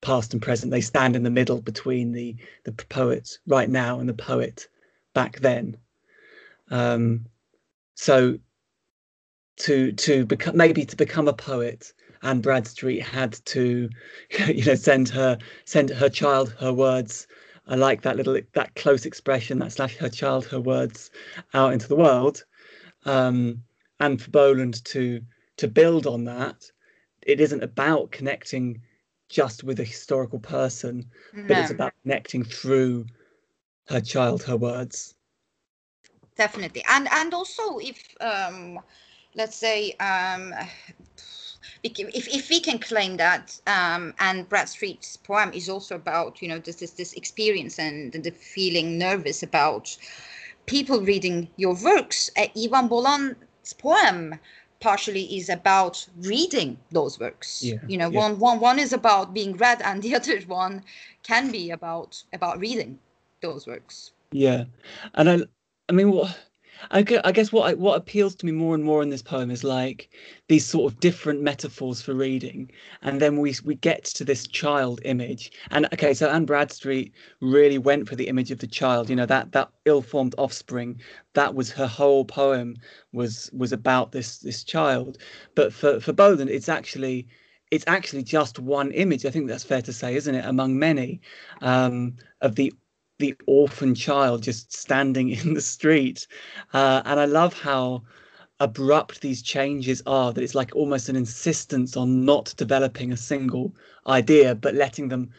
past and present. They stand in the middle between the the poet right now and the poet back then. Um, so to to become maybe to become a poet, Anne Bradstreet had to, you know, send her send her child her words. I like that little that close expression that slash her child her words out into the world um, and for Boland to to build on that, it isn't about connecting just with a historical person, no. but it's about connecting through her child, her words. Definitely, and and also if um, let's say um, if, if we can claim that um, Anne Bradstreet's poem is also about you know this this, this experience and the feeling nervous about people reading your works. Uh, Eavan Boland's poem partially is about reading those works. Yeah, you know, yeah. one, one, one is about being read, and the other one can be about about reading those works. Yeah, and I, I mean, what I guess what I, what appeals to me more and more in this poem is like these sort of different metaphors for reading, and then we we get to this child image. And okay, so Anne Bradstreet really went for the image of the child. You know that that ill-formed offspring. That was her whole poem was was about this this child. But for for Boland, it's actually it's actually just one image. I think that's fair to say, isn't it? Among many um, of the the orphan child just standing in the street. Uh, and I love how abrupt these changes are that it's like almost an insistence on not developing a single idea, but letting them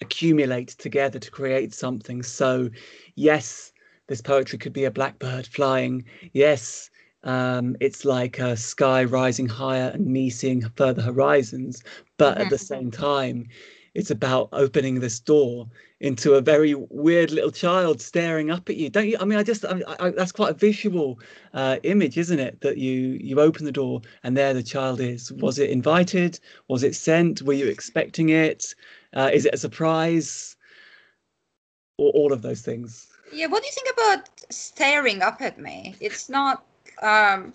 accumulate together to create something. So, yes, this poetry could be a blackbird flying. Yes, um, it's like a sky rising higher and me seeing further horizons. But at the same time, it's about opening this door into a very weird little child staring up at you. Don't you i mean i just I, I, that's quite a visual uh, image isn't it? That you you open the door and there the child is. Was it invited? Was it sent? Were you expecting it? Uh, is it a surprise? Or all of those things. Yeah what do you think about staring up at me? It's not um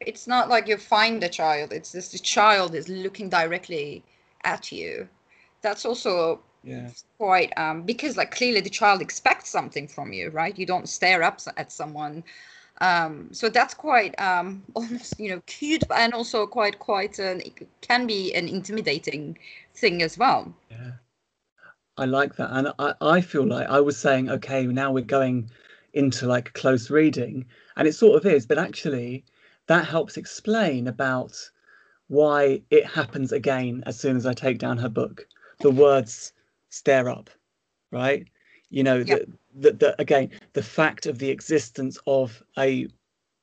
it's not like you find the child. It's just the child is looking directly at you. That's also yeah. Quite um because like clearly the child expects something from you right? You don't stare up at someone. Um so that's quite um almost you know cute and also quite quite an it can be an intimidating thing as well. Yeah. I like that and i i feel like i was saying okay now we're going into like close reading and it sort of is but actually that helps explain about why it happens again as soon as i take down her book. The words stare up, right? You know, yep. the, the, the, again, the fact of the existence of a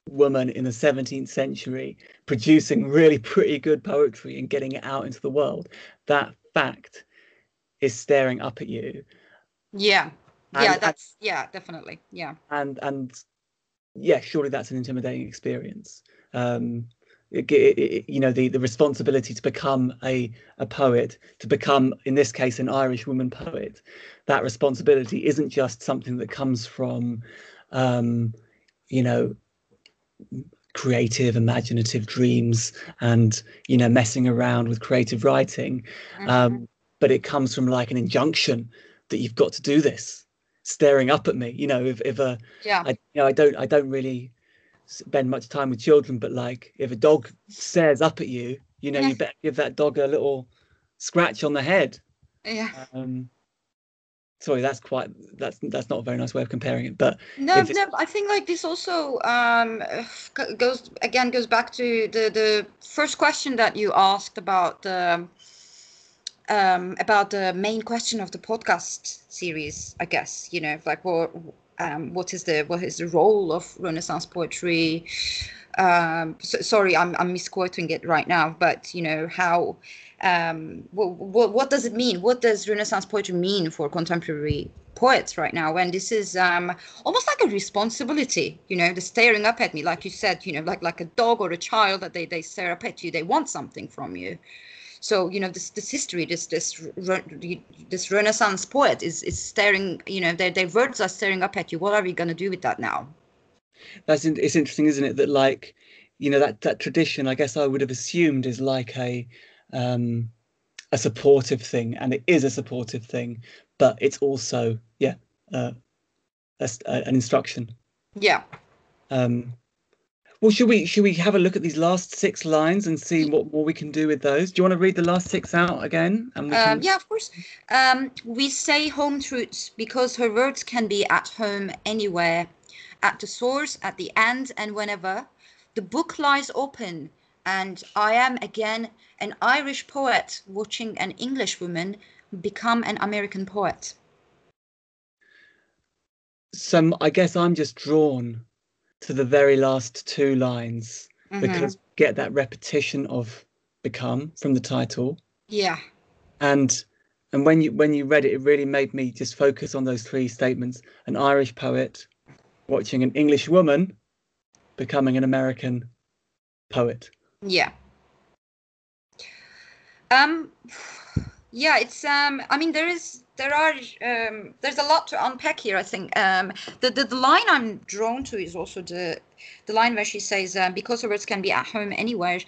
woman in the 17th century producing really pretty good poetry and getting it out into the world that fact is staring up at you. Yeah. Yeah and, that's yeah definitely. Yeah. And and yeah surely that's an intimidating experience. Um you know the the responsibility to become a a poet to become in this case an irish woman poet that responsibility isn't just something that comes from um you know creative imaginative dreams and you know messing around with creative writing mm-hmm. um, but it comes from like an injunction that you've got to do this staring up at me you know if, if a yeah I, you know i don't i don't really spend much time with children but like if a dog stares up at you you know yeah. you better give that dog a little scratch on the head yeah um sorry that's quite that's that's not a very nice way of comparing it but no no i think like this also um goes again goes back to the the first question that you asked about the um about the main question of the podcast series i guess you know like what um what is the what is the role of renaissance poetry um so, sorry i'm i'm misquoting it right now but you know how um, what, what, what, does it mean? What does Renaissance poetry mean for contemporary poets right now? And this is um, almost like a responsibility, you know, the staring up at me, like you said, you know, like like a dog or a child that they, they stare up at you, they want something from you. So you know this this history, this this this Renaissance poet is is staring, you know, their their words are staring up at you. What are we going to do with that now? That's it's interesting, isn't it? That like, you know, that that tradition. I guess I would have assumed is like a um, a supportive thing, and it is a supportive thing, but it's also yeah uh, a, an instruction. Yeah. Um, well, should we should we have a look at these last six lines and see what more we can do with those? Do you want to read the last six out again? And we um, can... yeah, of course. Um, we say home truths because her words can be at home anywhere, at the source, at the end, and whenever. The book lies open, and I am again an Irish poet watching an English woman become an American poet. So I guess I'm just drawn to the very last two lines mm-hmm. because get that repetition of become from the title. Yeah. And and when you when you read it, it really made me just focus on those three statements: an Irish poet watching an English woman becoming an American poet. Yeah. Um, yeah, it's um. I mean, there is there are um, there's a lot to unpack here. I think um, the, the the line I'm drawn to is also the the line where she says um, because the words can be at home anywhere,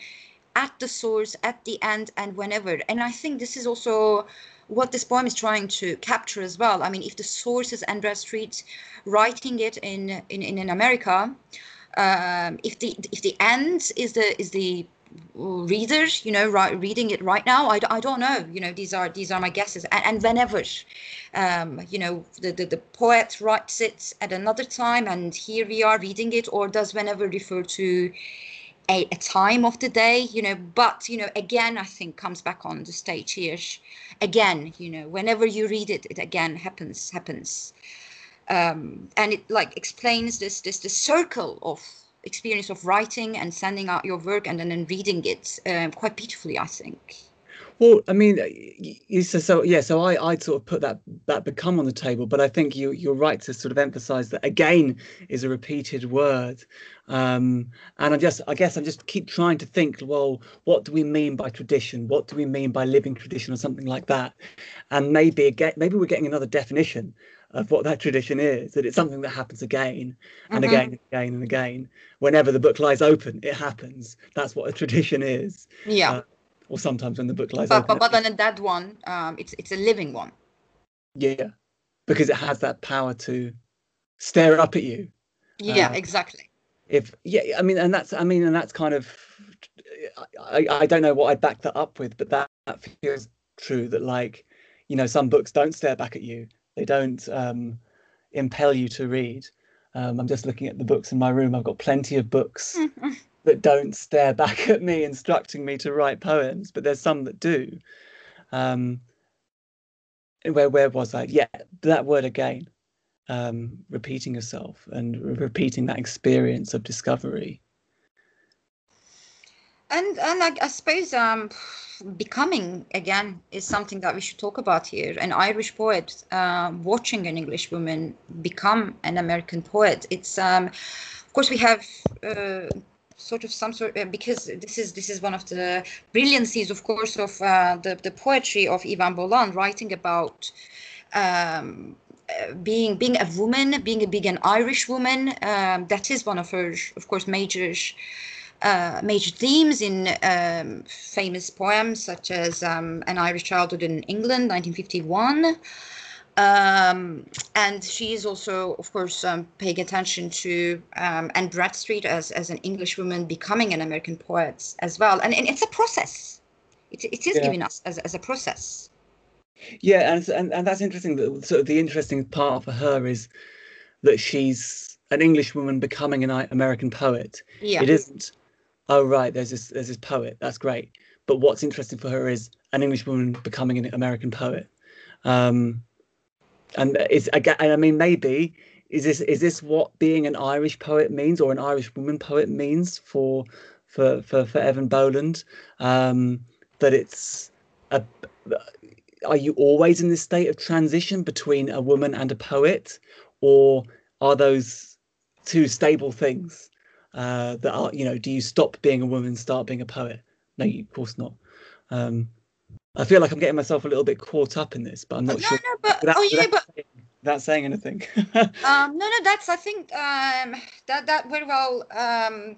at the source, at the end, and whenever. And I think this is also what this poem is trying to capture as well. I mean, if the source is Anne Bradstreet writing it in in, in America, um, if the if the end is the is the readers you know right, reading it right now I, I don't know you know these are these are my guesses. And, and whenever um, you know the, the the poet writes it at another time and here we are reading it or does whenever refer to a, a time of the day you know but you know again i think comes back on the stage here. Again you know whenever you read it it again happens happens. Um, and it like explains this this the circle of experience of writing and sending out your work and then reading it um, quite beautifully i think. Well i mean you so, so yeah so i i sort of put that that become on the table but i think you you're right to sort of emphasize that again is a repeated word. Um, and i just i guess i just keep trying to think well what do we mean by tradition? What do we mean by living tradition or something like that? And maybe again maybe we're getting another definition of what that tradition is that it's something that happens again and mm-hmm. again and again and again. Whenever the book lies open it happens. That's what a tradition is. Yeah. Uh, or sometimes when the book lies but, open but, but then that one um it's it's a living one. Yeah. Because it has that power to stare up at you. Yeah uh, exactly. if yeah i mean and that's i mean and that's kind of I, I don't know what i'd back that up with but that, that feels true that like you know some books don't stare back at you they don't um, impel you to read. Um, I'm just looking at the books in my room. I've got plenty of books that don't stare back at me, instructing me to write poems, but there's some that do. Um, where where was I? Yeah, that word again. um, repeating yourself and repeating that experience of discovery. And and I, I suppose um, becoming again is something that we should talk about here. An Irish poet uh, watching an English woman become an American poet. It's um, of course we have. Uh, sort of some sort uh, because this is this is one of the brilliancies of course of uh, the the poetry of Eavan Boland writing about um, uh, being being a woman being a being an Irish woman um, that is one of her of course major uh, major themes in um, famous poems such as um, An Irish Childhood in England, 1951. Um, and she is also, of course, um, paying attention to um, Anne Bradstreet as, as an English woman becoming an American poet as well. And, and it's a process. It, it is yeah. given us as, as a process. Yeah, and, and and that's interesting. That sort of the interesting part for her is that she's an English woman becoming an American poet. Yeah. It isn't oh right, there's this there's this poet. That's great. But what's interesting for her is an English woman becoming an American poet. Um, and is again, I mean, maybe is this is this what being an Irish poet means, or an Irish woman poet means for for for, for Eavan Boland? Um, that it's a are you always in this state of transition between a woman and a poet, or are those two stable things? Uh, that are you know do you stop being a woman start being a poet? No you, of course not. Um, i feel like i'm getting myself a little bit caught up in this but i'm not no, sure no, but, without, oh, yeah, without, but, saying, without saying anything. Um, no no that's i think um, that that very well um,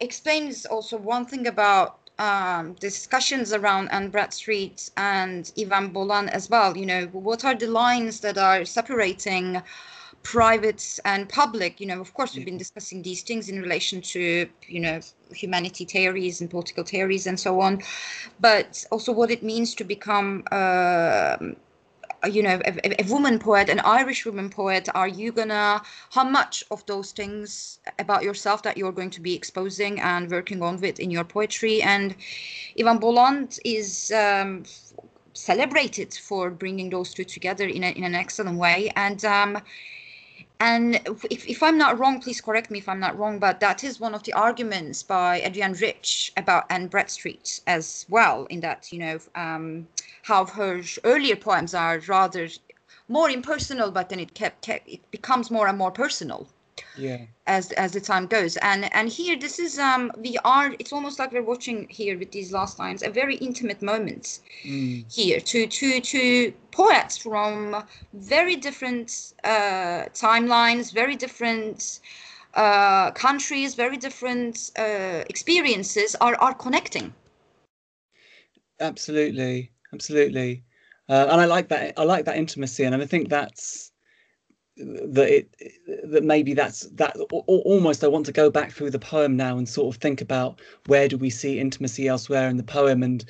explains also one thing about um, discussions around Anne Bradstreet and Eavan Boland as well. You know, what are the lines that are separating private and public you know of course we've been discussing these things in relation to you know humanity theories and political theories and so on. But also what it means to become uh, you know a, a, woman poet an irish woman poet are you gonna how much of those things about yourself that you're going to be exposing and working on with in your poetry? And eavan boland is um, celebrated for bringing those two together in, a, in an excellent way. And um, and if, if I'm not wrong, please correct me if I'm not wrong, but that is one of the arguments by Adrienne Rich about Anne Bradstreet as well, in that, you know, um, how her earlier poems are rather more impersonal, but then it kept, kept it becomes more and more personal yeah. as as the time goes. And and here this is um we are it's almost like we're watching here with these last lines a very intimate moment mm. here to to to poets from very different uh timelines very different uh countries very different uh experiences are are connecting. Absolutely. Absolutely. Uh, and i like that i like that intimacy and i think that's that it that maybe that's that almost I want to go back through the poem now and sort of think about where do we see intimacy elsewhere in the poem. And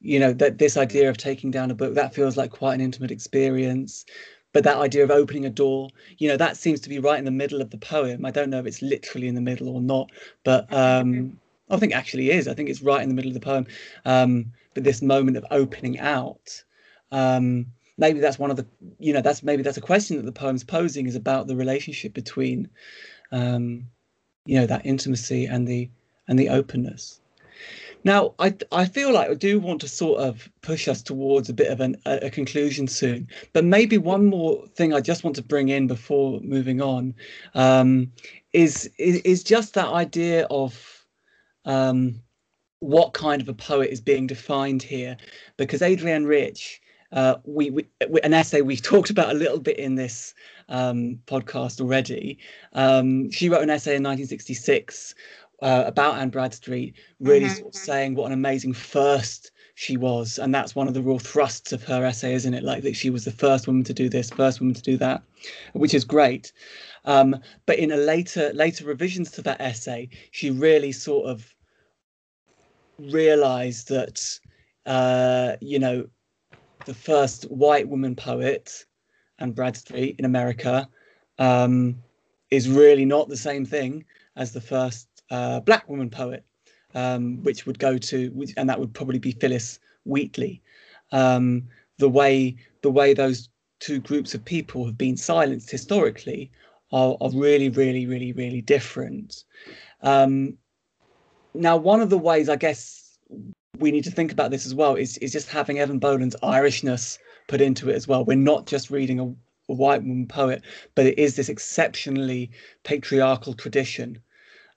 you know that this idea of taking down a book that feels like quite an intimate experience. But that idea of opening a door you know that seems to be right in the middle of the poem. I don't know if it's literally in the middle or not but um i think actually is. I think it's right in the middle of the poem um but this moment of opening out um maybe that's one of the you know that's maybe that's a question that the poem's posing is about the relationship between um you know that intimacy and the and the openness. Now i i feel like i do want to sort of push us towards a bit of an, a, a conclusion soon but maybe one more thing i just want to bring in before moving on um is is, is just that idea of um what kind of a poet is being defined here because adrienne rich uh, we, we, an essay we've talked about a little bit in this um, podcast already. Um, she wrote an essay in 1966 uh, about Anne Bradstreet, really mm-hmm. sort of saying what an amazing first she was, and that's one of the real thrusts of her essay, isn't it? Like that she was the first woman to do this, first woman to do that, which is great. Um, but in a later later revisions to that essay, she really sort of realized that uh, you know the first white woman poet, Anne Bradstreet in America, um, is really not the same thing as the first uh, black woman poet, um, which would go to, and that would probably be Phillis Wheatley. Um, the way the way those two groups of people have been silenced historically are, are really, really, really, really different. Um, now, one of the ways I guess we need to think about this as well is, is just having Eavan Boland's Irishness put into it as well. We're not just reading a, a white woman poet, but it is this exceptionally patriarchal tradition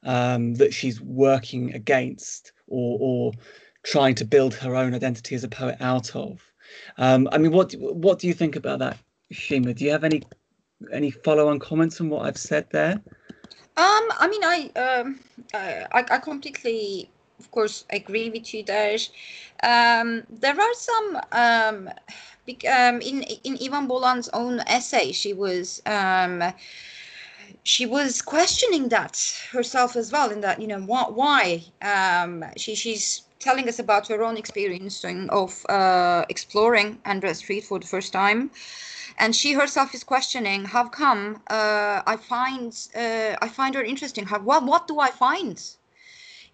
um, that she's working against or, or trying to build her own identity as a poet out of. Um, I mean, what what do you think about that, Shima? Do you have any any follow-on comments on what I've said there? Um, I mean, I um, I, I completely, of course, agree with you there. Um, there are some um, um, in in Eavan Boland's own essay, she was um, she was questioning that herself as well, in that you know why, why um, she she's telling us about her own experience of uh, exploring Anne Bradstreet for the first time. And she herself is questioning, how come uh, I find uh, I find her interesting? How, what what do I find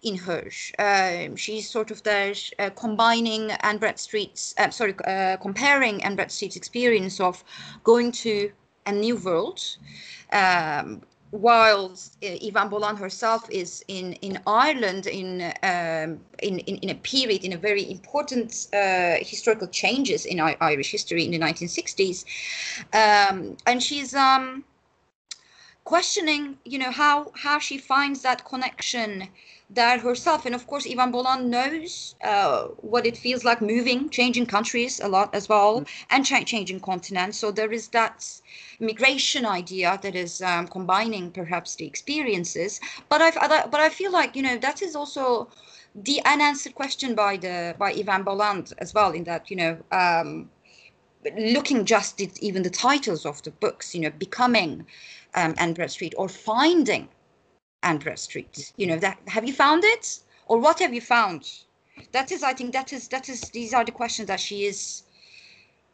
in her? Uh, she's sort of there uh, combining Anne Bradstreet's, uh, sorry, comparing Anne Bradstreet's experience of going to a new world, um, whilst uh, Eavan Boland herself is in, in Ireland in, um, in, in, in, a period, in a very important uh, historical changes in Irish history in the 1960s. Um, and she's um, questioning, you know, how, how she finds that connection there herself. And of course, Eavan Boland knows uh, what it feels like moving, changing countries a lot as well, mm. and ch- changing continents. So there is that migration idea that is um, combining perhaps the experiences. But I but I feel like you know that is also the unanswered question by the by Eavan Boland as well. In that you know. Um, looking just at even the titles of the books, you know, becoming um, Anne Bradstreet or finding Anne Bradstreet. You know, that have you found it, or what have you found? That is, I think, that is that is these are the questions that she is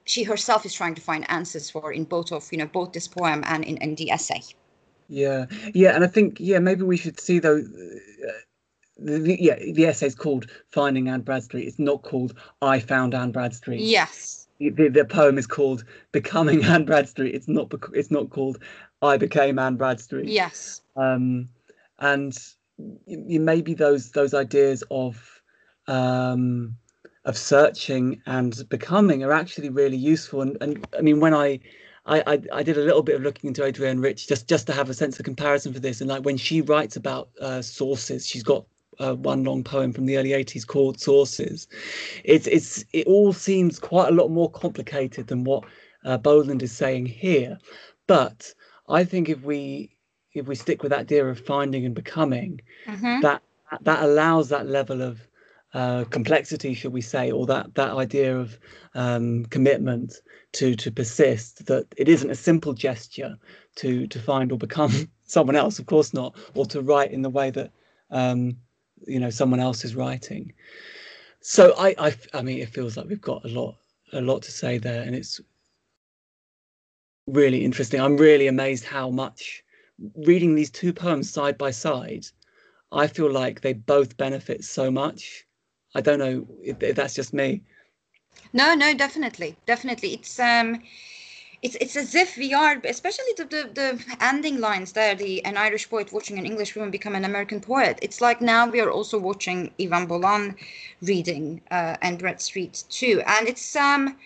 she herself is trying to find answers for in both of you know both this poem and in, in the essay. Yeah. Yeah and i think yeah maybe we should see though uh, the, yeah the essay is called finding anne bradstreet. It's not called i found anne bradstreet. Yes. The, the poem is called becoming anne bradstreet. It's not it's not called i became anne bradstreet. Yes. Um and maybe those those ideas of um of searching and becoming are actually really useful. And, and I mean, when I, I, I, did a little bit of looking into Adrienne Rich just, just to have a sense of comparison for this. And like when she writes about uh, sources, she's got uh, one long poem from the early 80s called Sources. It's, it's, it all seems quite a lot more complicated than what uh, Boland is saying here. But I think if we if we stick with that idea of finding and becoming, mm-hmm. that that allows that level of uh, complexity, should we say, or that that idea of um, commitment to to persist. That it isn't a simple gesture to to find or become someone else, of course not, or to write in the way that um, you know someone else is writing. So I, I I mean, it feels like we've got a lot a lot to say there, and it's really interesting. I'm really amazed how much reading these two poems side by side. I feel like they both benefit so much I don't know if, if that's just me. No, no, definitely, definitely. It's um, it's it's as if we are, especially the, the, the ending lines there, the an Irish poet watching an English woman become an American poet. It's like now we are also watching Eavan Boland reading uh, Anne Street too, and it's um.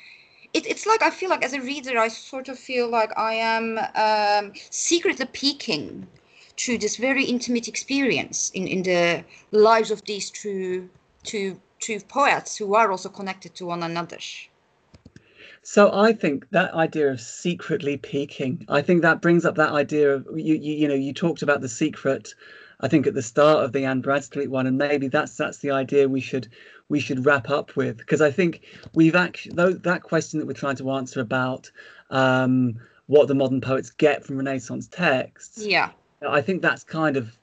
It, it's like I feel like as a reader, I sort of feel like I am um, secretly peeking through this very intimate experience in, in the lives of these two to to poets who are also connected to one another. So I think that idea of secretly peeking, I think that brings up that idea of you, you, you know, you talked about the secret, I think at the start of the Anne Bradstreet one, and maybe that's that's the idea we should we should wrap up with because I think we've actually though that question that we're trying to answer about um, what the modern poets get from Renaissance texts. Yeah, I think that's kind of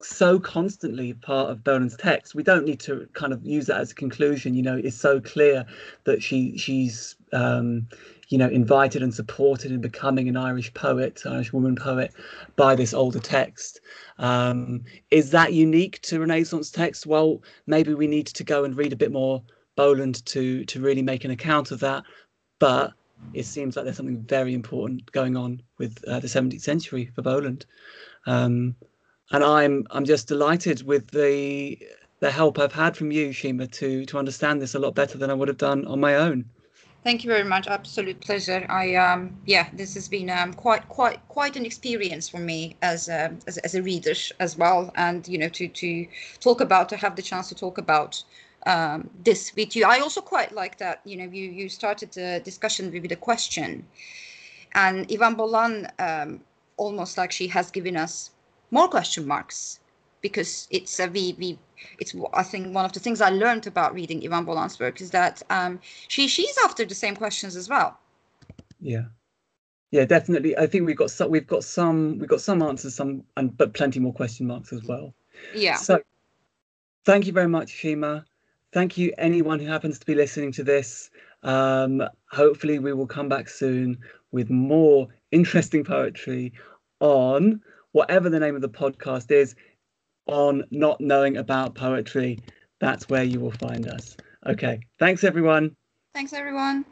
so constantly part of Boland's text. We don't need to kind of use that as a conclusion. You know, it's so clear that she she's um, you know invited and supported in becoming an Irish poet, Irish woman poet, by this older text. Um, is that unique to Renaissance text? Well, maybe we need to go and read a bit more Boland to to really make an account of that. But it seems like there's something very important going on with uh, the 17th century for Boland, Um, and I'm I'm just delighted with the the help I've had from you, Shima, to to understand this a lot better than I would have done on my own. Thank you very much. Absolute pleasure. I um yeah, this has been um quite quite quite an experience for me as a as, as a reader as well, and you know to to talk about to have the chance to talk about um, this with you. I also quite like that you know you you started the discussion with a question, and Eavan Boland um, almost like she has given us more question marks because it's a we we it's I think one of the things I learned about reading Eavan Boland's work is that um, she she's after the same questions as well. Yeah, yeah, definitely. I think we've got some we've got some we've got some answers, some and but plenty more question marks as well. Yeah. So, thank you very much, Shima. Thank you, anyone who happens to be listening to this. Um, hopefully, we will come back soon with more interesting poetry on whatever the name of the podcast is on not knowing about poetry. That's where you will find us. Okay. Thanks, everyone. Thanks, everyone.